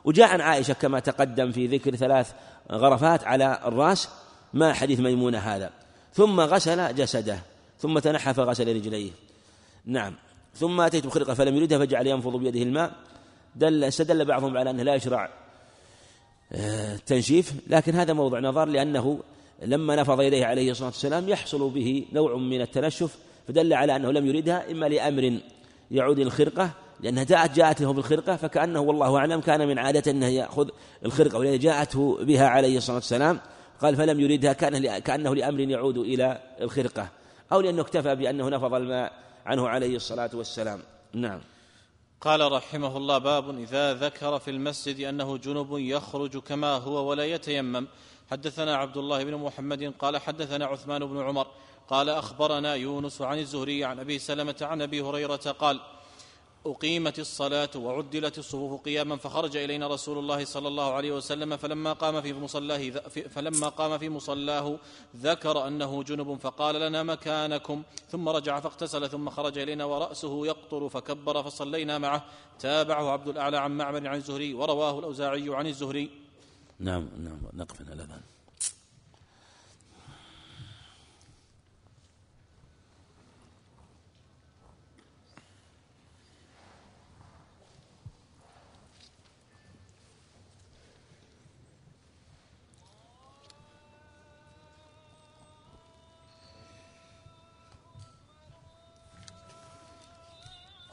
وجاء عن عائشة كما تقدم في ذكر ثلاث غرفات على الرأس ما حديث ميمونة هذا. ثم غسل جسده ثم تنحى فغسل رجليه. نعم. ثم أتيت بخرقة فلم يردها فجعل ينفض بيده الماء. دل استدل بعضهم على أنه لا يشرع آه، تنشيف لكن هذا موضع نظر لأنه لما نفض يديه عليه الصلاة والسلام يحصل به نوع من التنشف فدل على أنه لم يردها إما لأمر يعود الخرقة لأنها جاءت جاءت له بالخرقة فكأنه والله أعلم كان من عادته أنه يأخذ الخرقة ولذلك جاءته بها عليه الصلاة والسلام قال فلم يردها كان كأنه لأمر يعود إلى الخرقة أو لأنه اكتفى بأنه نفض الماء عنه عليه الصلاة والسلام. نعم. قال رحمه الله باب إذا ذكر في المسجد أنه جنب يخرج كما هو ولا يتيمم. حدثنا عبد الله بن محمد قال حدثنا عثمان بن عمر قال أخبرنا يونس عن الزهري عن أبي سلمة عن أبي هريرة قال أقيمت الصلاة وعدلت الصفوف قياما فخرج إلينا رسول الله صلى الله عليه وسلم فلما قام في مصلاه فلما قام في مصلاه ذكر أنه جنب فقال لنا مكانكم ثم رجع فاغتسل ثم خرج إلينا ورأسه يقطر فكبر فصلينا معه. تابعه عبد الأعلى عن معمر عن الزهري ورواه الأوزاعي عن الزهري. نعم نعم نقف على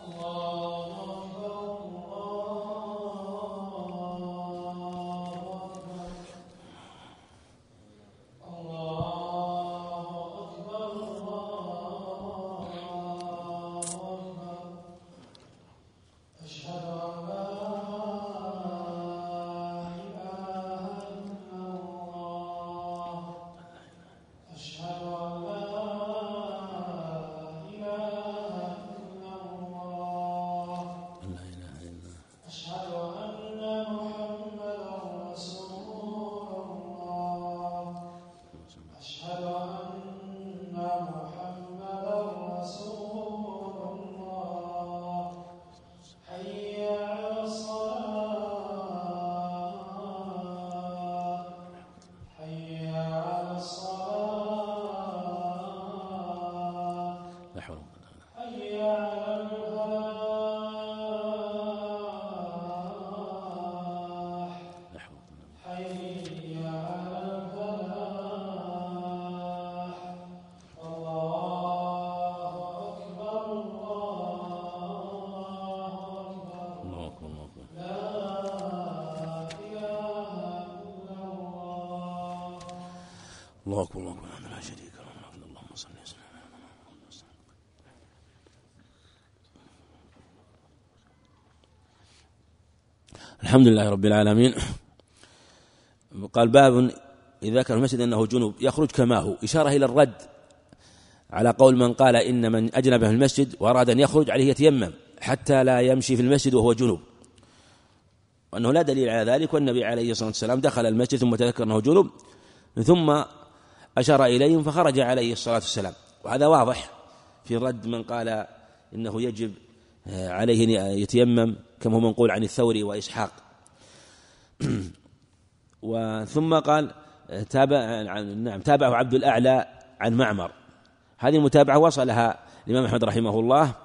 ذلك الله أكبر الله أكبر لا شريك له اللهم صل وسلم. الحمد لله رب العالمين. قال باب إذا كان المسجد أنه جنوب يخرج كما هو. إشارة إلى الرد على قول من قال إن من أجنب في المسجد وأراد أن يخرج عليه يتيمم حتى لا يمشي في المسجد وهو جنوب. وأنه لا دليل على ذلك والنبي عليه الصلاة والسلام دخل المسجد ثم تذكر أنه جنوب ثم أشار إليهم فخرج عليه الصلاة والسلام. وهذا واضح في رد من قال إنه يجب آه، عليه أن يتيمم كما هو منقول عن الثوري وإسحاق. وثم قال آه، تابع نعم تابعه عبد الأعلى عن معمر. هذه المتابعة وصلها الإمام أحمد رحمه الله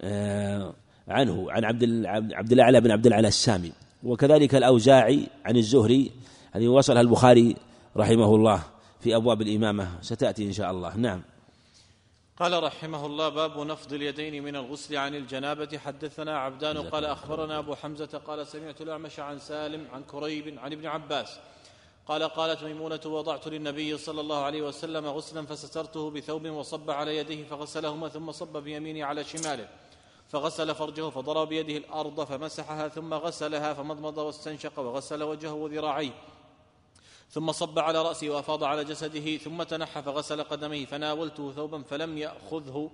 آه، عنه عن عبد عبد الأعلى بن عبد الأعلى السامي. وكذلك الأوزاعي عن الزهري هذه وصلها البخاري رحمه الله. في أبواب الإمامة. ستأتي إن شاء الله. نعم. قال رحمه الله باب نفض اليدين من الغسل عن الجنابة. حدثنا عبدان قال أخبرنا أبو حمزة قال سمعت الأعمش عن سالم عن كريب عن ابن عباس قال قالت ميمونة وضعت للنبي صلى الله عليه وسلم غسلا فسترته بثوب وصب على يديه فغسلهما ثم صب بيمينه على شماله فغسل فرجه فضرب بيده الأرض فمسحها ثم غسلها فمضمض واستنشق وغسل وجهه وذراعيه ثم صب على رأسه وأفاض على جسده ثم تنحى فغسل قدميه فناولته ثوبا فلم يأخذه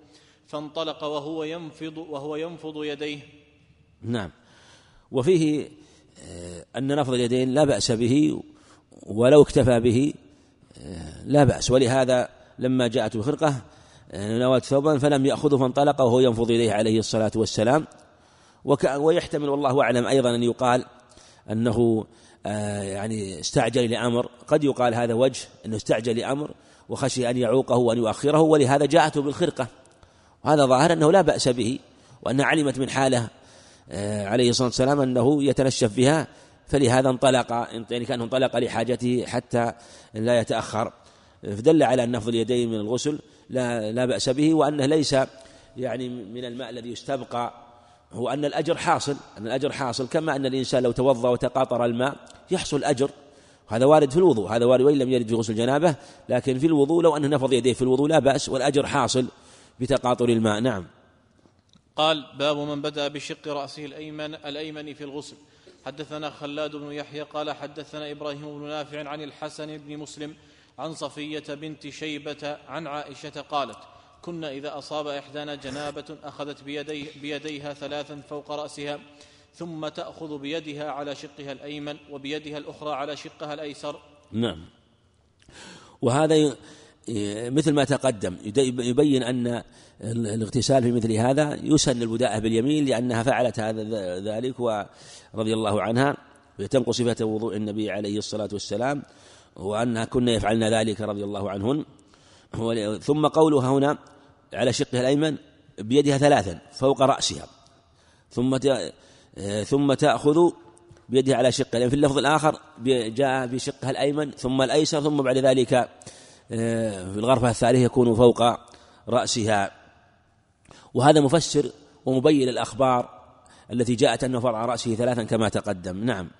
فانطلق وهو ينفض وهو ينفض يديه. نعم. وفيه آه، أن نفض اليدين لا بأس به ولو اكتفى به آه، لا بأس. ولهذا لما جاءت بخرقة آه، نوات ثوبا فلم يأخذه فانطلق وهو ينفض إليه عليه الصلاة والسلام. ويحتمل والله أعلم أيضا أن يقال أنه يعني استعجل لأمر. قد يقال هذا وجه أنه استعجل لأمر وخشي أن يعوقه وأن يؤخره ولهذا جاءته بالخرقة. وهذا ظاهر أنه لا بأس به وأنها علمت من حاله آه، عليه الصلاة والسلام أنه يتنشف بها فلهذا انطلق يعني كان انطلق لحاجته حتى لا يتأخر. فدل على أن نفض اليدين من الغسل لا, لا بأس به وأنه ليس يعني من الماء الذي يستبقى هو أن الأجر حاصل أن الأجر حاصل كما أن الإنسان لو توضأ وتقاطر الماء يحصل أجر. هذا وارد في الوضوء هذا وارد وإن لم يرد في غسل جنابه لكن في الوضوء لو أنه نفض يديه في الوضوء لا بأس والأجر حاصل بتقاطر الماء. نعم. قال باب من بدأ بشق رأسه الأيمن الأيمن في الغسل. حدثنا خلاد بن يحيى قال حدثنا إبراهيم بن نافع عن الحسن بن مسلم عن صفية بنت شيبة عن عائشة قالت كنا إذا أصاب إحدانا جنابة أخذت بيدي بيديها ثلاثا فوق رأسها ثم تأخذ بيدها على شقها الأيمن وبيدها الأخرى على شقها الأيسر. نعم. وهذا مثل ما تقدم يبين أن الاغتسال في مثل هذا يسن البداءة باليمين لأنها فعلت هذا ذلك ورضي الله عنها وتنقل صفة وضوء النبي عليه الصلاة والسلام وأنها كنا يفعلن ذلك رضي الله عنهن. ثم قولها هنا على شقها الأيمن بيدها ثلاثا فوق رأسها. ثم ثم تأخذ بيدها على شقها. في اللفظ الآخر جاء بشقها الأيمن ثم الأيسر ثم بعد ذلك آه، في الغرفة الثالثة يكون فوق رأسها. وهذا مفسر ومبين الأخبار التي جاءت أنه فرع رأسه ثلاثا كما تقدم. نعم.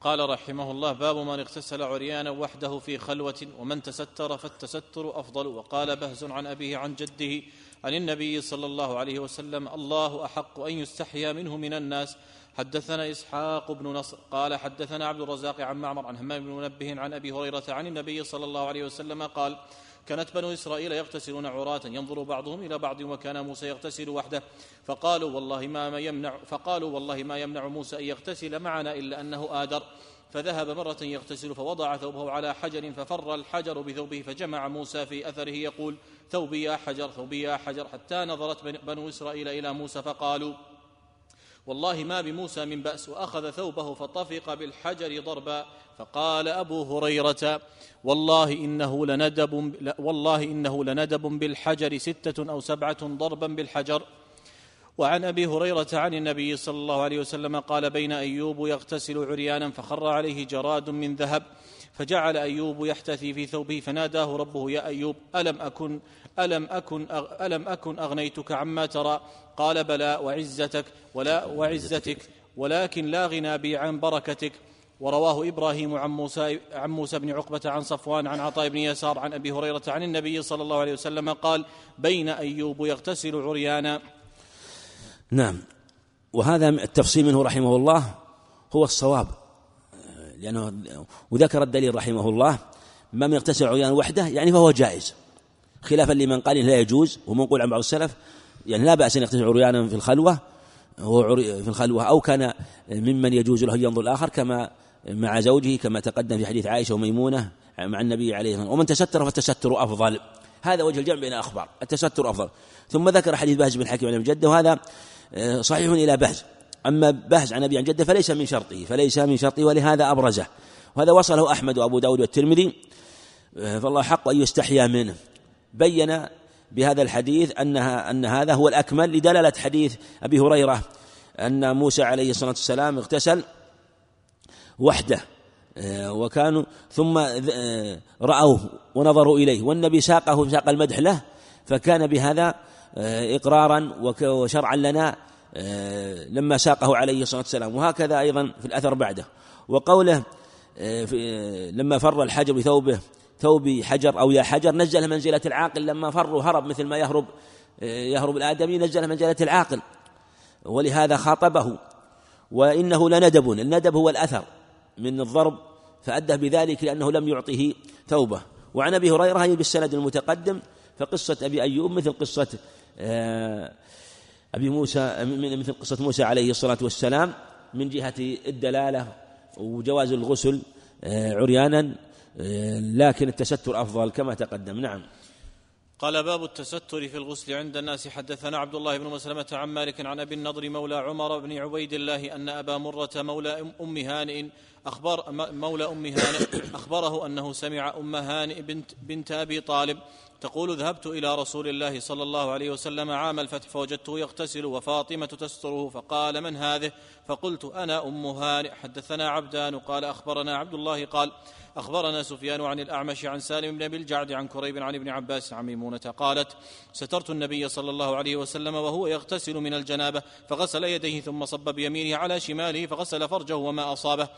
قال رحمه الله باب من اغتسل عريانا وحده في خلوة ومن تستر فالتستر أفضل. وقال بهز عن أبيه عن جده عن النبي صلى الله عليه وسلم الله أحق أن يستحيا منه من الناس. حدثنا إسحاق بن نصر قال حدثنا عبد الرزاق عن معمر عن همام بن منبه عن أبي هريرة عن النبي صلى الله عليه وسلم قال كانت بنو إسرائيل يغتسلون عراة ينظر بعضهم إلى بعض وكان موسى يغتسل وحده. فقالوا والله ما يمنع فقالوا والله ما يمنع موسى أن يغتسل معنا إلا أنه آدر فذهب مرة يغتسل فوضع ثوبه على حجر ففر الحجر بثوبه فجمع موسى في أثره يقول ثوبي يا حجر ثوبي يا حجر. حتى نظرت بنو إسرائيل إلى موسى فقالوا والله ما بموسى من بأس وأخذ ثوبه فطفق بالحجر ضربا فقال أبو هريرة والله إنه لندب والله إنه لندب بالحجر ستة أو سبعة ضربا بالحجر. وعن أبي هريرة عن النبي صلى الله عليه وسلم قال بين أيوب يغتسل عريانا فخر عليه جراد من ذهب. فجعل أيوب يحتثي في ثوبه فناداه ربه يا أيوب ألم أكن ألم أكن ألم أكن أغنيتك عما ترى قال بلى وعزتك ولا وعزتك ولكن لا غنى بي عن بركتك. ورواه إبراهيم عن موسى عن موسى بن عقبة عن صفوان عن عطاء بن يسار عن أبي هريرة عن النبي صلى الله عليه وسلم قال بين أيوب يغتسل عريانا. نعم. وهذا التفصيل منه رحمه الله هو الصواب. لأنه وذكر الدليل رحمه الله من يغتسل عريانا وحده يعني فهو جائز. خلافا لمن قال لا يجوز ومنقول عن بعض السلف يعني لا بأس أن يغتسل عريانا في الخلوة هو في الخلوة أو كان ممن يجوز له ينظر الآخر كما مع زوجه كما تقدم في حديث عائشة وميمونة مع النبي عليه الصلاة والسلام. ومن تستر فالتستر أفضل. هذا وجه الجمع بين الأخبار التستر أفضل. ثم ذكر حديث باز بن حكيم عن جده وهذا آه، صحيح إلى بهز. أما بهز عن أبي عن جده فليس من شرطه فليس من شرطه ولهذا أبرزه. وهذا وصله أحمد وأبو داود والترمذي. آه، فالله حق أن يستحيا منه. بين بهذا الحديث أنها أن هذا هو الأكمل لدلالة حديث أبي هريرة أن موسى عليه الصلاة والسلام اغتسل وحده. آه، وكانوا ثم رأوه ونظروا إليه. والنبي ساقه ساق المدح له فكان بهذا إقرارا وشرعا لنا آه، لما ساقه عليه الصلاة والسلام. وهكذا أيضا في الأثر بعده. وقوله آه، آه، لما فر الحجر بثوبه ثوب حجر أو يا حجر نزل منزلة العاقل. لما فر وهرب مثل ما يهرب يهرب الآدمي نزل منزلة العاقل. ولهذا خاطبه. وإنه لندب. الندب هو الأثر من الضرب فأدى بذلك لأنه لم يعطه توبة وعن أبي هريرة بالسند المتقدم فقصة أبي أيوب مثل قصة آه، أبي موسى مثل قصة موسى عليه الصلاة والسلام من جهة الدلالة وجواز الغسل آه، عريانا آه، لكن التستر أفضل كما تقدم. نعم. قال باب التستر في الغسل عند الناس. حدثنا عبد الله بن مسلمة عن مالك عن أبي النضر مولى عمر بن عبيد الله أن أبا مرة مولى أم هانئ أخبر مولى أم هانئ أخبره أنه سمع أم هانئ بنت, بنت أبي طالب تقول ذهبت إلى رسول الله صلى الله عليه وسلم عام الفتح فوجدته يغتسل وفاطمة تستره فقال من هذه؟ فقلت أنا أم هانئ. حدثنا عبدان قال أخبرنا عبد الله قال أخبرنا سفيان عن الأعمش عن سالم بن أبي الجعد عن كريب عن ابن عباس عن ميمونة قالت سترت النبي صلى الله عليه وسلم وهو يغتسل من الجنابة فغسل يديه ثم صب بيمينه على شماله فغسل فرجه وما أصابه.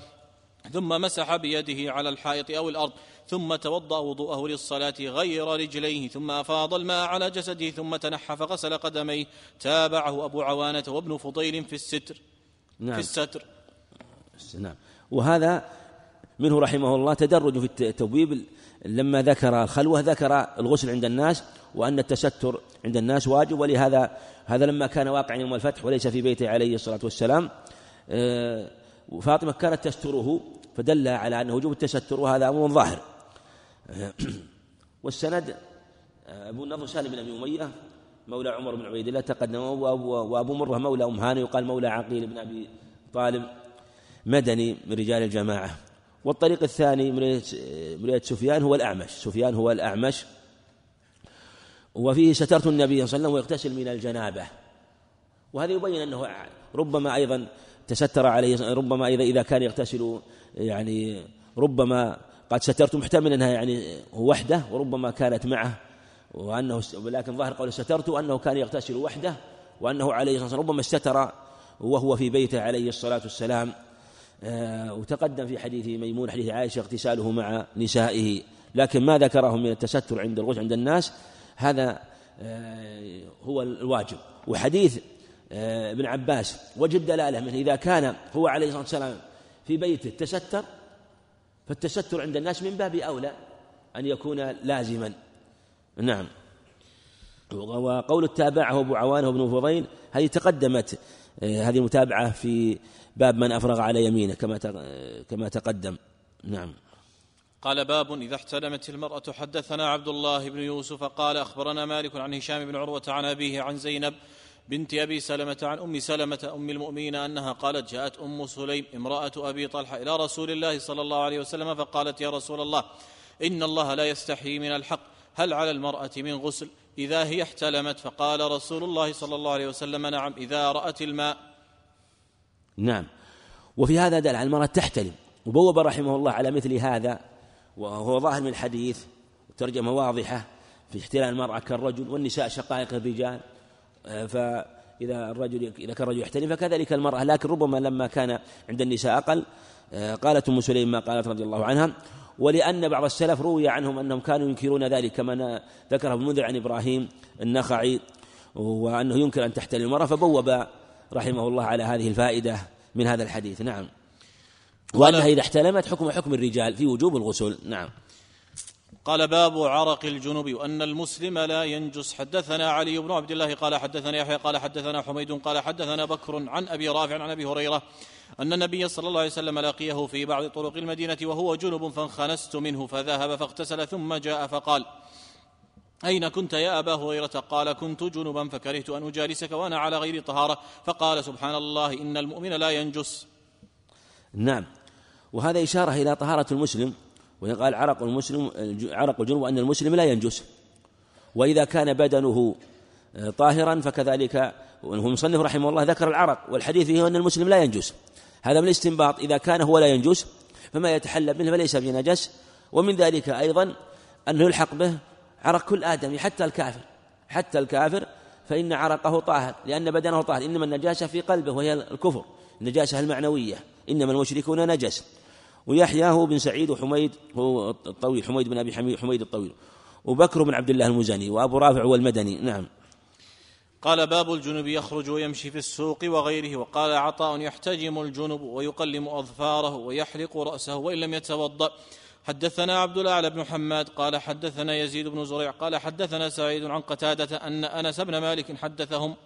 ثم مسح بيده على الحائط أو الأرض ثم توضأ وضوءه للصلاة غير رجليه ثم أفاض الماء على جسده ثم تنحى فغسل قدميه. تابعه أبو عوانة وابن فضيل في الستر. نعم. في الستر. نعم. وهذا منه رحمه الله تدرج في التبويب لما ذكر الخلوة ذكر الغسل عند الناس وأن التستر عند الناس واجب. ولهذا هذا لما كان واقعا يوم الفتح وليس في بيته عليه الصلاة والسلام آه، وفاطمة كانت تستره فدل على أن وجوب التستر وهذا أمر ظاهر. والسند أبو النضر سالم بن أبي أمية مولى عمر بن عبيد الله تقدم وأبو مرة مولى أم هاني يقال مولى عقيل بن أبي طالب مدني من رجال الجماعة. والطريق الثاني من رواية سفيان هو الأعمش. سفيان هو الأعمش. وفيه سترت النبي صلى الله عليه وسلم ويغتسل من الجنابة. وهذا يبين أنه ربما أيضا تستر عليه ربما إذا إذا كان يغتسل يعني ربما قد سترت محتمل أنها يعني وحده وربما كانت معه وأنه ولكن ظاهر قول سترت أنه كان يغتسل وحده وأنه عليه الصلاة والسلام ربما استتر وهو في بيته عليه الصلاة والسلام. آه، وتقدم في حديث ميمون حديث عائشة اغتساله مع نسائه. لكن ما ذكره من التستر عند الغسل عند الناس هذا آه، هو الواجب. وحديث ابن عباس وجد دلالة منه إذا كان هو عليه الصلاة والسلام في بيته تستر فالتستر عند الناس من باب أولى أن يكون لازما. نعم. وقول التابعة أبو عوانة بن فضيل هذه تقدمت هذه المتابعة في باب من أفرغ على يمينه كما كما تقدم. نعم. قال باب إذا احتلمت المرأة حدثنا عبد الله بن يوسف قال أخبرنا مالك عن هشام بن عروة عن أبيه عن زينب بنت أبي سلمة عن أم سلمة أم المؤمنين أنها قالت جاءت أم سليم امرأة أبي طلحة إلى رسول الله صلى الله عليه وسلم فقالت يا رسول الله إن الله لا يستحي من الحق هل على المرأة من غسل؟ إذا هي احتلمت فقال رسول الله صلى الله عليه وسلم نعم إذا رأت الماء. نعم. وفي هذا دل على المرأة تحتلم. وبوب رحمه الله على مثل هذا وهو ظاهر من الحديث ترجمة واضحة في احتلال المرأة كالرجل والنساء شقائق الرجال. فإذا الرجل إذا كان الرجل يحتلم فكذلك المرأة لكن ربما لما كان عند النساء أقل آه، قالت أم سليم ما قالت رضي الله عنها. ولأن بعض السلف روي عنهم أنهم كانوا ينكرون ذلك كما ذكره ابن منذر عن إبراهيم النخعي وأنه ينكر أن تحتلم المرأة فبوب رحمه الله على هذه الفائدة من هذا الحديث. نعم. وأنها إذا احتلمت حكم حكم الرجال في وجوب الغسل. نعم. قال باب عرق الجنوب وأن المسلم لا ينجس. حدثنا علي بن عبد الله قال حدثنا يحيى قال حدثنا حميد قال حدثنا بكر عن أبي رافع عن أبي هريرة أن النبي صلى الله عليه وسلم لقيه في بعض طرق المدينة وهو جنب فانخنست منه فذهب فاغتسل ثم جاء فقال أين كنت يا أبا هريرة؟ قال كنت جنبا فكرهت أن أجالسك وأنا على غير طهارة. فقال سبحان الله إن المؤمن لا ينجس. نعم. وهذا إشارة إلى طهارة المسلم ويقال عرق المسلم عرق الجنوب أن المسلم لا ينجس. وإذا كان بدنه آه، طاهرا فكذلك المصنف رحمه الله ذكر العرق. والحديث فيه أن المسلم لا ينجس. هذا من الاستنباط. إذا كان هو لا ينجس فما يتحلى منه فليس بنجس ومن ذلك أيضا أنه يلحق به عرق كل آدمي حتى الكافر. حتى الكافر فإن عرقه طاهر لأن بدنه طاهر. إنما النجاسة في قلبه وهي الكفر. النجاسة المعنوية. إنما المشركون نجس. ويحيى هو بن سعيد وحميد هو الطويل حميد بن أبي حميد حميد الطويل وبكر بن عبد الله المزني وأبو رافع هو المدني نعم. قال باب الجنب يخرج ويمشي في السوق وغيره وقال عطاء يحتجم الجنب ويقلم أظفاره ويحلق رأسه وإن لم يتوضأ. حدثنا عبد الأعلى بن حماد قال حدثنا يزيد بن زريع قال حدثنا سعيد عن قتادة أن أنس بن مالك حدثهم.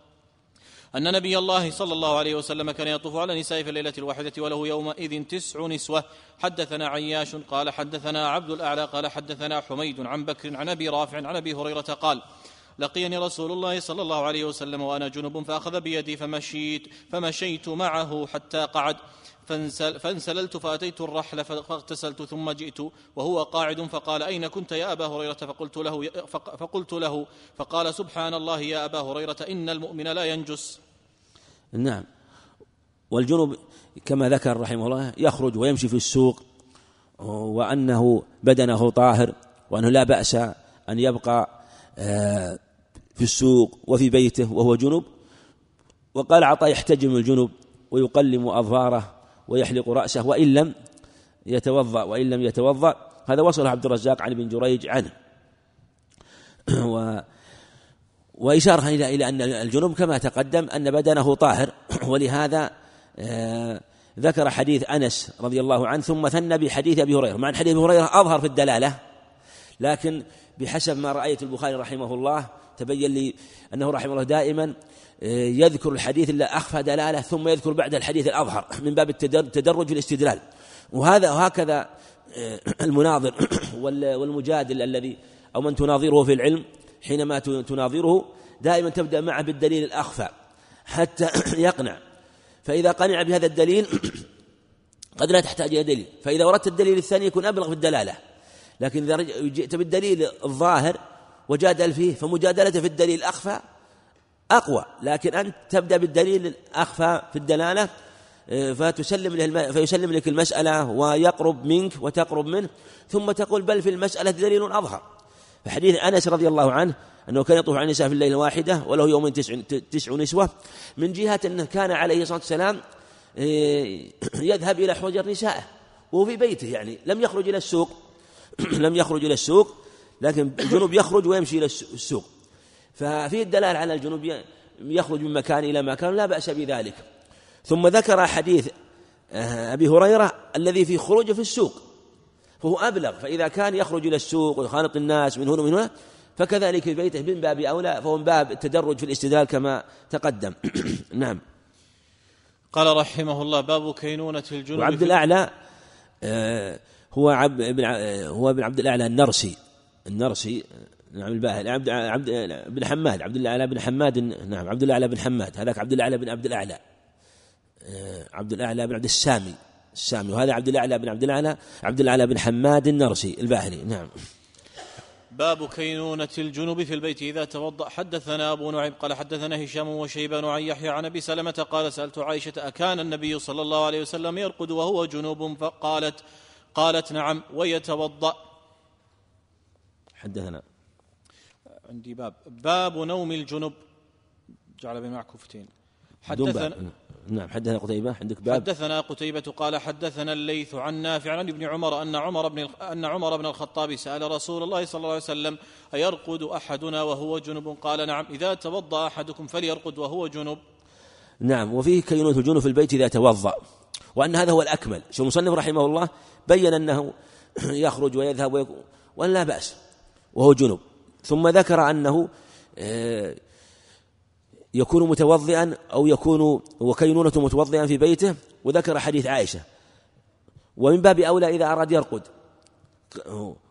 أن نبي الله صلى الله عليه وسلم كان يطوف على نسائه في الليلة الواحدة وله يومئذ تسع نسوة. حدثنا عياش قال حدثنا عبد الأعلى قال حدثنا حميد عن بكر عن أبي رافع عن أبي هريرة قال لقيني رسول الله صلى الله عليه وسلم وأنا جنب فأخذ بيدي فمشيت فمشيت معه حتى قعد. فانسل فانسللت فأتيت الرحل فاغتسلت ثم جئت وهو قاعد فقال أين كنت يا أبا هريرة؟ فقلت له فقلت له فقال سبحان الله يا أبا هريرة إن المؤمن لا ينجس. نعم. والجنوب كما ذكر رحمه الله يخرج ويمشي في السوق وأنه بدنه طاهر وأنه لا بأس أن يبقى آه، في السوق وفي بيته وهو جنب وقال عطاء يحتجم الجنب ويقلم أظفاره ويحلق رأسه وإن لم يتوضأ وإن لم يتوضأ. هذا وصل عبد الرزاق عن ابن جريج عنه. و وإشارة إلى إلى أن الجنوب كما تقدم أن بدنه طاهر. ولهذا آه، ذكر حديث أنس رضي الله عنه ثم ثنى بحديث أبي هريرة. مع أن حديث أبي هريرة أظهر في الدلالة لكن بحسب ما رأيت البخاري رحمه الله تبين لي أنه رحمه الله دائما يذكر الحديث اللي أخفى دلالة ثم يذكر بعد الحديث الأظهر من باب التدرج في الاستدلال. وهذا وهكذا آه، المناظر والمجادل الذي أو من تناظره في العلم حينما تناظره دائما تبدأ معه بالدليل الأخفى حتى يقنع. فإذا قنع بهذا الدليل قد لا تحتاج إلى دليل. فإذا وردت الدليل الثاني يكون أبلغ في الدلالة لكن إذا جئت بالدليل الظاهر وجادل فيه فمجادلته في الدليل الأخفى أقوى لكن أنت تبدأ بالدليل الأخفى في الدلالة آه، فتسلم له فيسلم لك المسألة ويقرب منك وتقرب منه ثم تقول بل في المسألة دليل أظهر. فحديث أنس رضي الله عنه أنه كان يطوف على النساء في الليلة الواحدة وله يوم تسع, تسع نسوة من جهة أنه كان عليه الصلاة والسلام آه، يذهب إلى حجر نسائه وهو في بيته يعني لم يخرج إلى السوق لم يخرج إلى السوق لكن الجنوب يخرج ويمشي إلى السوق. ففيه الدلالة على الجنوب يخرج من مكان إلى مكان لا بأس بذلك. ثم ذكر حديث آه، أبي هريرة الذي في خروجه في السوق فهو أبلغ فإذا كان يخرج إلى السوق ويخالط الناس من هنا ومن هنا فكذلك في بيته من باب أولى فهو من باب التدرج في الاستدلال كما تقدم. نعم. قال رحمه الله باب كينونة الجنوب وعبد الأعلى آه، هو عبد بن آه، هو ابن عبد الأعلى النرسي النرسي نعم الباهلي عبد عبد بن حماد عبد الأعلى بن حماد نعم عبد الأعلى بن حماد. هذاك عبد الأعلى بن عبد الأعلى. آه، عبد الأعلى بن عبد السامي. السامي. وهذا عبد الأعلى بن عبد الأعلى عبد الأعلى بن حماد النرسي الباهلي. نعم. باب كينونة الجنوب في البيت. إذا توضأ حدثنا أبو نعيم قال حدثنا هشام وشيبان عن يحيى عن أبي سلمة قال سألت عائشة أكان النبي صلى الله عليه وسلم يرقد وهو جنوب؟ فقالت قالت نعم ويتوضأ. حدثنا. عندي باب. باب نوم الجنب. جعل بين معكوفتين حدثنا نعم حدثنا قتيبة. عندك باب. حدثنا قتيبة قال حدثنا الليث عن نافع عن ابن عمر أن عمر بن أن عمر بن الخطاب سأل رسول الله صلى الله عليه وسلم أيرقد أحدنا وهو جنب؟ قال نعم إذا توضأ أحدكم فليرقد وهو جنب. نعم وفيه كينونة الجنوب في البيت إذا توضأ. وأن هذا هو الأكمل. شو المصنف رحمه الله؟ بين أنه يخرج ويذهب ويكون وأن لا بأس وهو جنوب ثم ذكر أنه آه، يكون متوضئا أو يكون وكينونة متوضئا في بيته وذكر حديث عائشة. ومن باب أولى إذا أراد يرقد.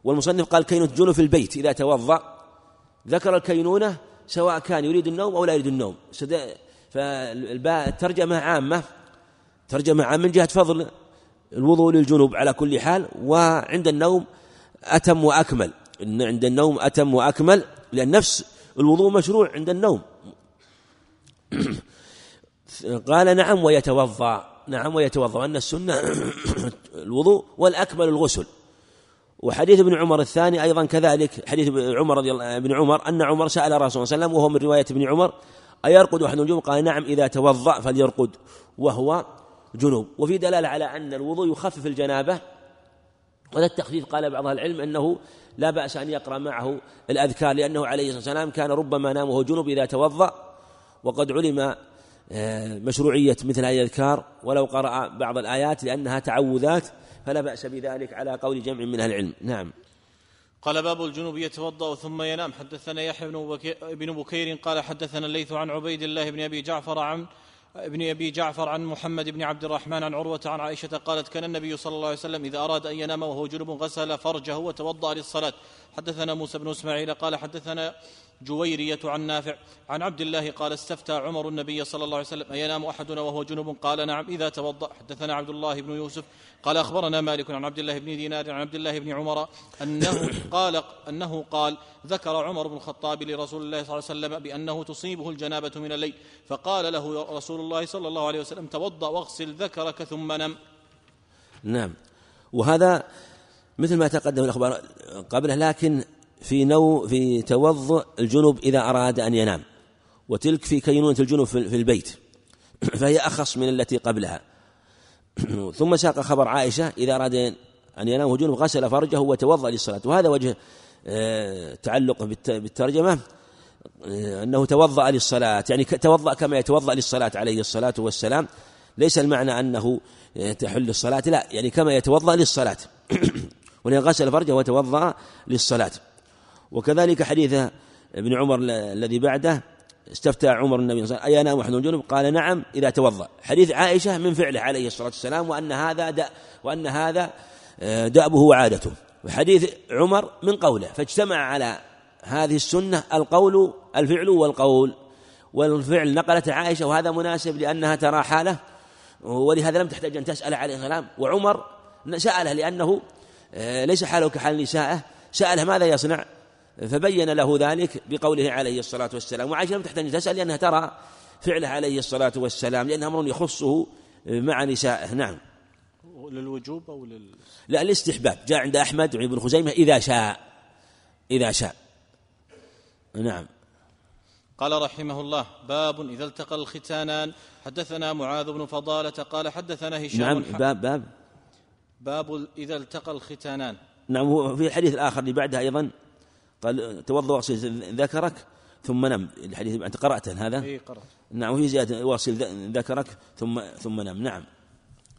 والمصنف قال كينونة جنوب في البيت إذا توضأ. ذكر الكينونة سواء كان يريد النوم أو لا يريد النوم. فالترجمة عامة. ترجمة عامة من جهة فضل الوضوء للجنوب على كل حال وعند النوم أتم وأكمل. إن عند النوم أتم وأكمل لأن نفس الوضوء مشروع عند النوم. قال نعم ويتوضأ. نعم ويتوضأ. أن السنة الوضوء والأكمل الغسل. وحديث ابن عمر الثاني أيضا كذلك. حديث عمر رضي الله ابن عمر أن عمر سأل الرسول صلى الله عليه وسلم وهو من رواية ابن عمر أيرقد أحد الجنوب؟ قال نعم إذا توضأ فليرقد وهو جنوب. وفي دلالة على أن الوضوء يخفف الجنابة وهذا التخفيف. قال بعض العلم أنه لا بأس أن يقرأ معه الأذكار لأنه عليه الصلاة والسلام كان ربما نام وهو جنوب إذا توضأ وقد علم آه، مشروعية مثل هذه الأذكار. ولو قرأ بعض الآيات لأنها تعوذات فلا بأس بذلك على قول جمع من أهل العلم. نعم. قال باب الجنوب يتوضأ ثم ينام. حدثنا يحيى بن بكير قال حدثنا الليث عن عبيد الله بن أبي جعفر عن ابن أبي جعفر عن محمد بن عبد الرحمن عن عروة عن عائشة قالت كان النبي صلى الله عليه وسلم إذا أراد أن ينام وهو جنب غسل فرجه وتوضأ للصلاة. حدثنا موسى بن إسماعيل قال حدثنا جويرية عن نافع عن عبد الله قال استفتى عمر النبي صلى الله عليه وسلم أينام أحدنا وهو جنب قال نعم إذا توضأ. حدثنا عبد الله بن يوسف قال أخبرنا مالك عن عبد الله بن دينار عن عبد الله بن عمر أنه قال أنه قال ذكر عمر بن الخطاب لرسول الله صلى الله عليه وسلم بأنه تصيبه الجنابة من الليل فقال له رسول الله صلى الله عليه وسلم توضأ واغسل ذكرك ثم نم. نعم. وهذا مثل ما تقدم الأخبار قبله لكن في نو في توضؤ الجنوب إذا أراد أن ينام وتلك في كينونة الجنوب في البيت. فهي أخص من التي قبلها. ثم ساق خبر عائشة إذا أراد أن ينام جنوب غسل فرجه وتوضأ للصلاة. وهذا وجه آه، تعلق بالترجمة آه، أنه توضأ للصلاة. يعني توضأ كما يتوضأ للصلاة عليه الصلاة والسلام. ليس المعنى أنه آه، تحل الصلاة لا. يعني كما يتوضأ للصلاة. ولأن غسل فرجه وتوضأ للصلاة. وكذلك حديث ابن عمر الذي بعده استفتى عمر النبي صلى الله عليه وسلم أينام أحد الجنوب قال نعم إذا توضأ. حديث عائشة من فعله عليه الصلاة والسلام وأن هذا دأ وأن هذا آه، دأبه وعادته. وحديث عمر من قوله فاجتمع على هذه السنة القول الفعل والقول. والفعل نقلت عائشة وهذا مناسب لأنها ترى حالة ولهذا لم تحتاج أن تسأل عليه السلام. وعمر سأله لأنه آه، ليس حاله كحال نسائه. سأله ماذا يصنع؟ فبين له ذلك بقوله عليه الصلاة والسلام. وعائشة لم تحتاج تسأل لأنها ترى فعله عليه الصلاة والسلام لأنه أمر يخصه مع نسائه. نعم. للوجوب أو لل؟ لا الاستحباب. جاء عند أحمد وابن خزيمة إذا شاء. إذا شاء. نعم. قال رحمه الله باب إذا التقى الختانان. حدثنا معاذ بن فضالة قال حدثنا هشام نعم باب باب. باب إذا التقى الختانان. نعم في الحديث الآخر اللي بعدها أيضا. قال توضأ واغسل ذكرك ثم نم. الحديث أنت قرأته هذا؟ إيه قرأت. نعم وفي زيادة واغسل ذكرك ثم ثم نم. نعم.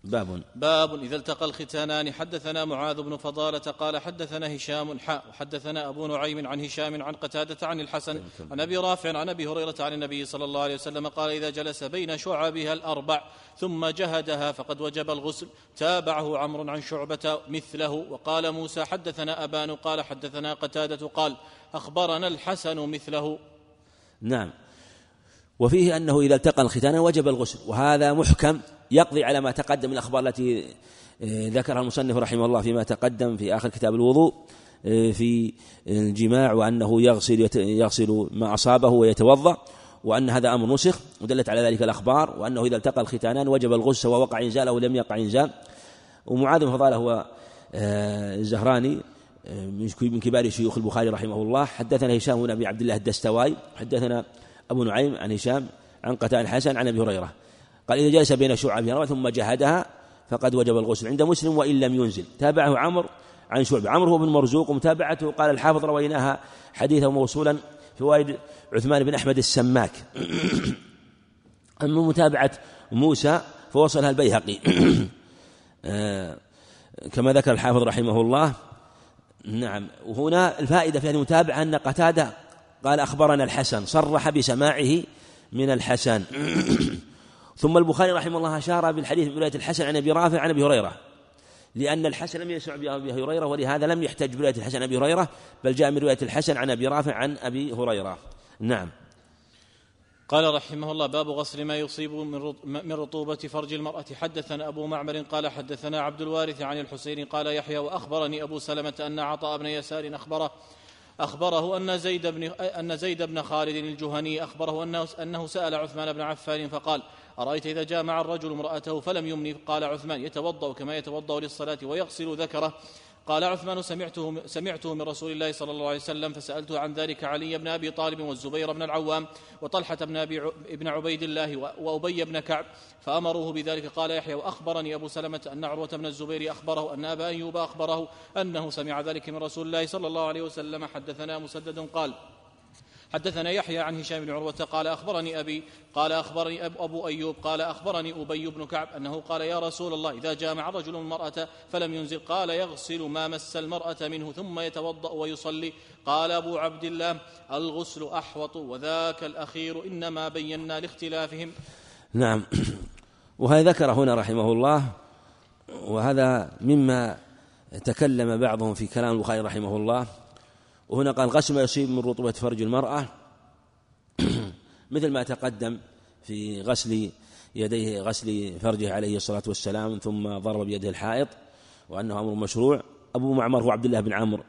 باب. باب إذا التقى الختانان حدثنا معاذ بن فضالة قال حدثنا هشام حاء وحدثنا أبو نعيم عن هشام عن قتادة عن الحسن عن أبي رافع عن أبي هريرة عن النبي صلى الله عليه وسلم قال إذا جلس بين شعبها الأربع ثم جهدها فقد وجب الغسل تابعه عمرو عن شعبة مثله وقال موسى حدثنا أبان قال حدثنا قتادة قال أخبرنا الحسن مثله. نعم. وفيه أنه إذا التقى الختان وجب الغسل وهذا محكم يقضي على ما تقدم الأخبار التي آه، ذكرها المصنف رحمه الله فيما تقدم في آخر كتاب الوضوء آه، في الجماع وأنه يغسل يغسل ما أصابه ويتوضأ وأن هذا أمر نسخ ودلت على ذلك الأخبار وأنه إذا التقى الختانان وجب الغسل سواء وقع إنزال أو لم يقع إنزال. ومعاذ بن فضالة هو آه، الزهراني من كبار شيوخ البخاري رحمه الله. حدثنا هشام بن أبي عبد الله الدستواي حدثنا أبو نعيم عن هشام عن قتال الحسن عن أبي هريرة. قال إذا جلس بين شعبها ثم جهدها فقد وجب الغسل عند مسلم وإن لم ينزل. تابعه عمرو عن شعبة. عمرو هو بن مرزوق ومتابعته قال الحافظ رويناها حديثا موصولا فوائد عثمان بن أحمد السماك. أما متابعة موسى فوصلها البيهقي. آه، كما ذكر الحافظ رحمه الله. نعم. وهنا الفائدة في هذه المتابعة أن قتادة قال أخبرنا الحسن صرح بسماعه من الحسن. ثم البخاري رحمه الله أشار بالحديث برواية الحسن عن أبي رافع عن أبي هريرة لأن الحسن لم يسمع بأبي هريرة ولهذا لم يحتج برواية الحسن عن أبي هريرة بل جاء من رواية الحسن عن أبي رافع عن أبي هريرة. نعم. قال رحمه الله باب غسل ما يصيب من رطوبة فرج المرأة. حدثنا أبو معمر قال حدثنا عبد الوارث عن الحسين قال يحيى وأخبرني أبو سلمة أن عطاء بن يسار أخبره أخبره أن زيد بن أن زيد بن خالد الجهني أخبره أنه أنه سأل عثمان بن عفان فقال أرأيت إذا جامع الرجل امرأته فلم يمني؟ قال عثمان يتوضأ كما يتوضأ للصلاة ويغسل ذكره. قال عثمان سمعته سمعته من رسول الله صلى الله عليه وسلم فسألته عن ذلك علي بن أبي طالب والزبير بن العوام وطلحة بن أبي ابن عبيد الله وأبي بن كعب فأمروه بذلك. قال يحيى وأخبرني أبو سلمة أن عروة بن الزبير أخبره أن أبا أيوب أخبره أنه سمع ذلك من رسول الله صلى الله عليه وسلم. حدثنا مسدد قال حدثنا يحيى عن هشام بن عروة قال أخبرني أبي قال أخبرني أب أبو أيوب قال أخبرني أبي بن كعب أنه قال يا رسول الله إذا جامع رجل المرأة فلم ينزل قال يغسل ما مس المرأة منه ثم يتوضأ ويصلي. قال أبو عبد الله الغسل أحوط وذاك الأخير إنما بينا لاختلافهم. نعم. وهذا ذكر هنا رحمه الله وهذا مما تكلم بعضهم في كلام البخاري رحمه الله. وهنا قال غسل ما يصيب من رطوبة فرج المرأة. مثل ما تقدم في غسل يديه غسل فرجه عليه الصلاة والسلام ثم ضرب بيده الحائط وأنه أمر مشروع. أبو معمر هو عبد الله بن عمرو.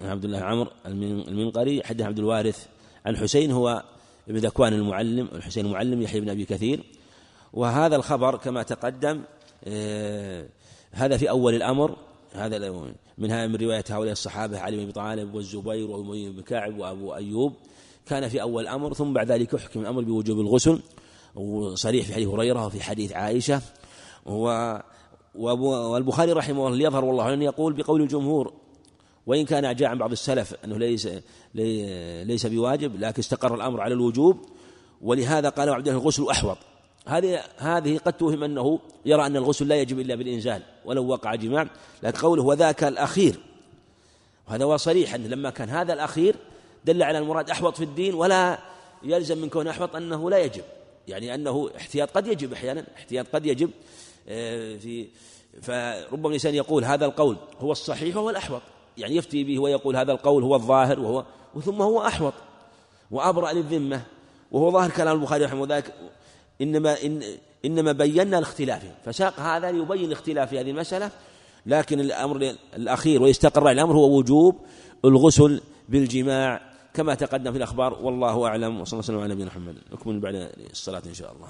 عبد الله عمرو المنقري حدث عبد الوارث عن حسين هو ابن ذكوان المعلم الحسين المعلم يحيى بن أبي كثير. وهذا الخبر كما تقدم آه، هذا في أول الأمر هذا منها من رواية هؤلاء الصحابة علي بن أبي طالب والزبير وأبي بن كعب وأبو أيوب. كان في أول الأمر ثم بعد ذلك يحكم الأمر بوجوب الغسل وصريح في حديث هريرة وفي حديث عائشة. و والبخاري رحمه الله ليظهر والله أن يقول بقول الجمهور وإن كان جاء عن بعض السلف أنه ليس ليس بواجب لكن استقر الأمر على الوجوب ولهذا قال عبد الله الغسل أحوط. هذه هذه قد توهم أنه يرى أن الغسل لا يجب إلا بالإنزال ولو وقع جماع لكن قوله وذاك الأخير. وهذا هو صريح أنه لما كان هذا الأخير دل على المراد أحوط في الدين ولا يلزم من كونه أحوط أنه لا يجب. يعني أنه احتياط قد يجب أحيانا احتياط قد يجب آه، في فربما الإنسان يقول هذا القول هو الصحيح وهو الأحوط. يعني يفتي به ويقول هذا القول هو الظاهر وهو ثم هو أحوط وأبرأ للذمة وهو ظاهر كلام البخاري رحمه الله إنما إن إنما بينا الاختلاف. فساق هذا ليبين الاختلاف في هذه المسألة لكن الأمر الأخير ويستقر الأمر هو وجوب الغسل بالجماع كما تقدم في الأخبار. والله أعلم. وصلى الله وسلم على نبينا محمد. نكمل بعد الصلاة إن شاء الله.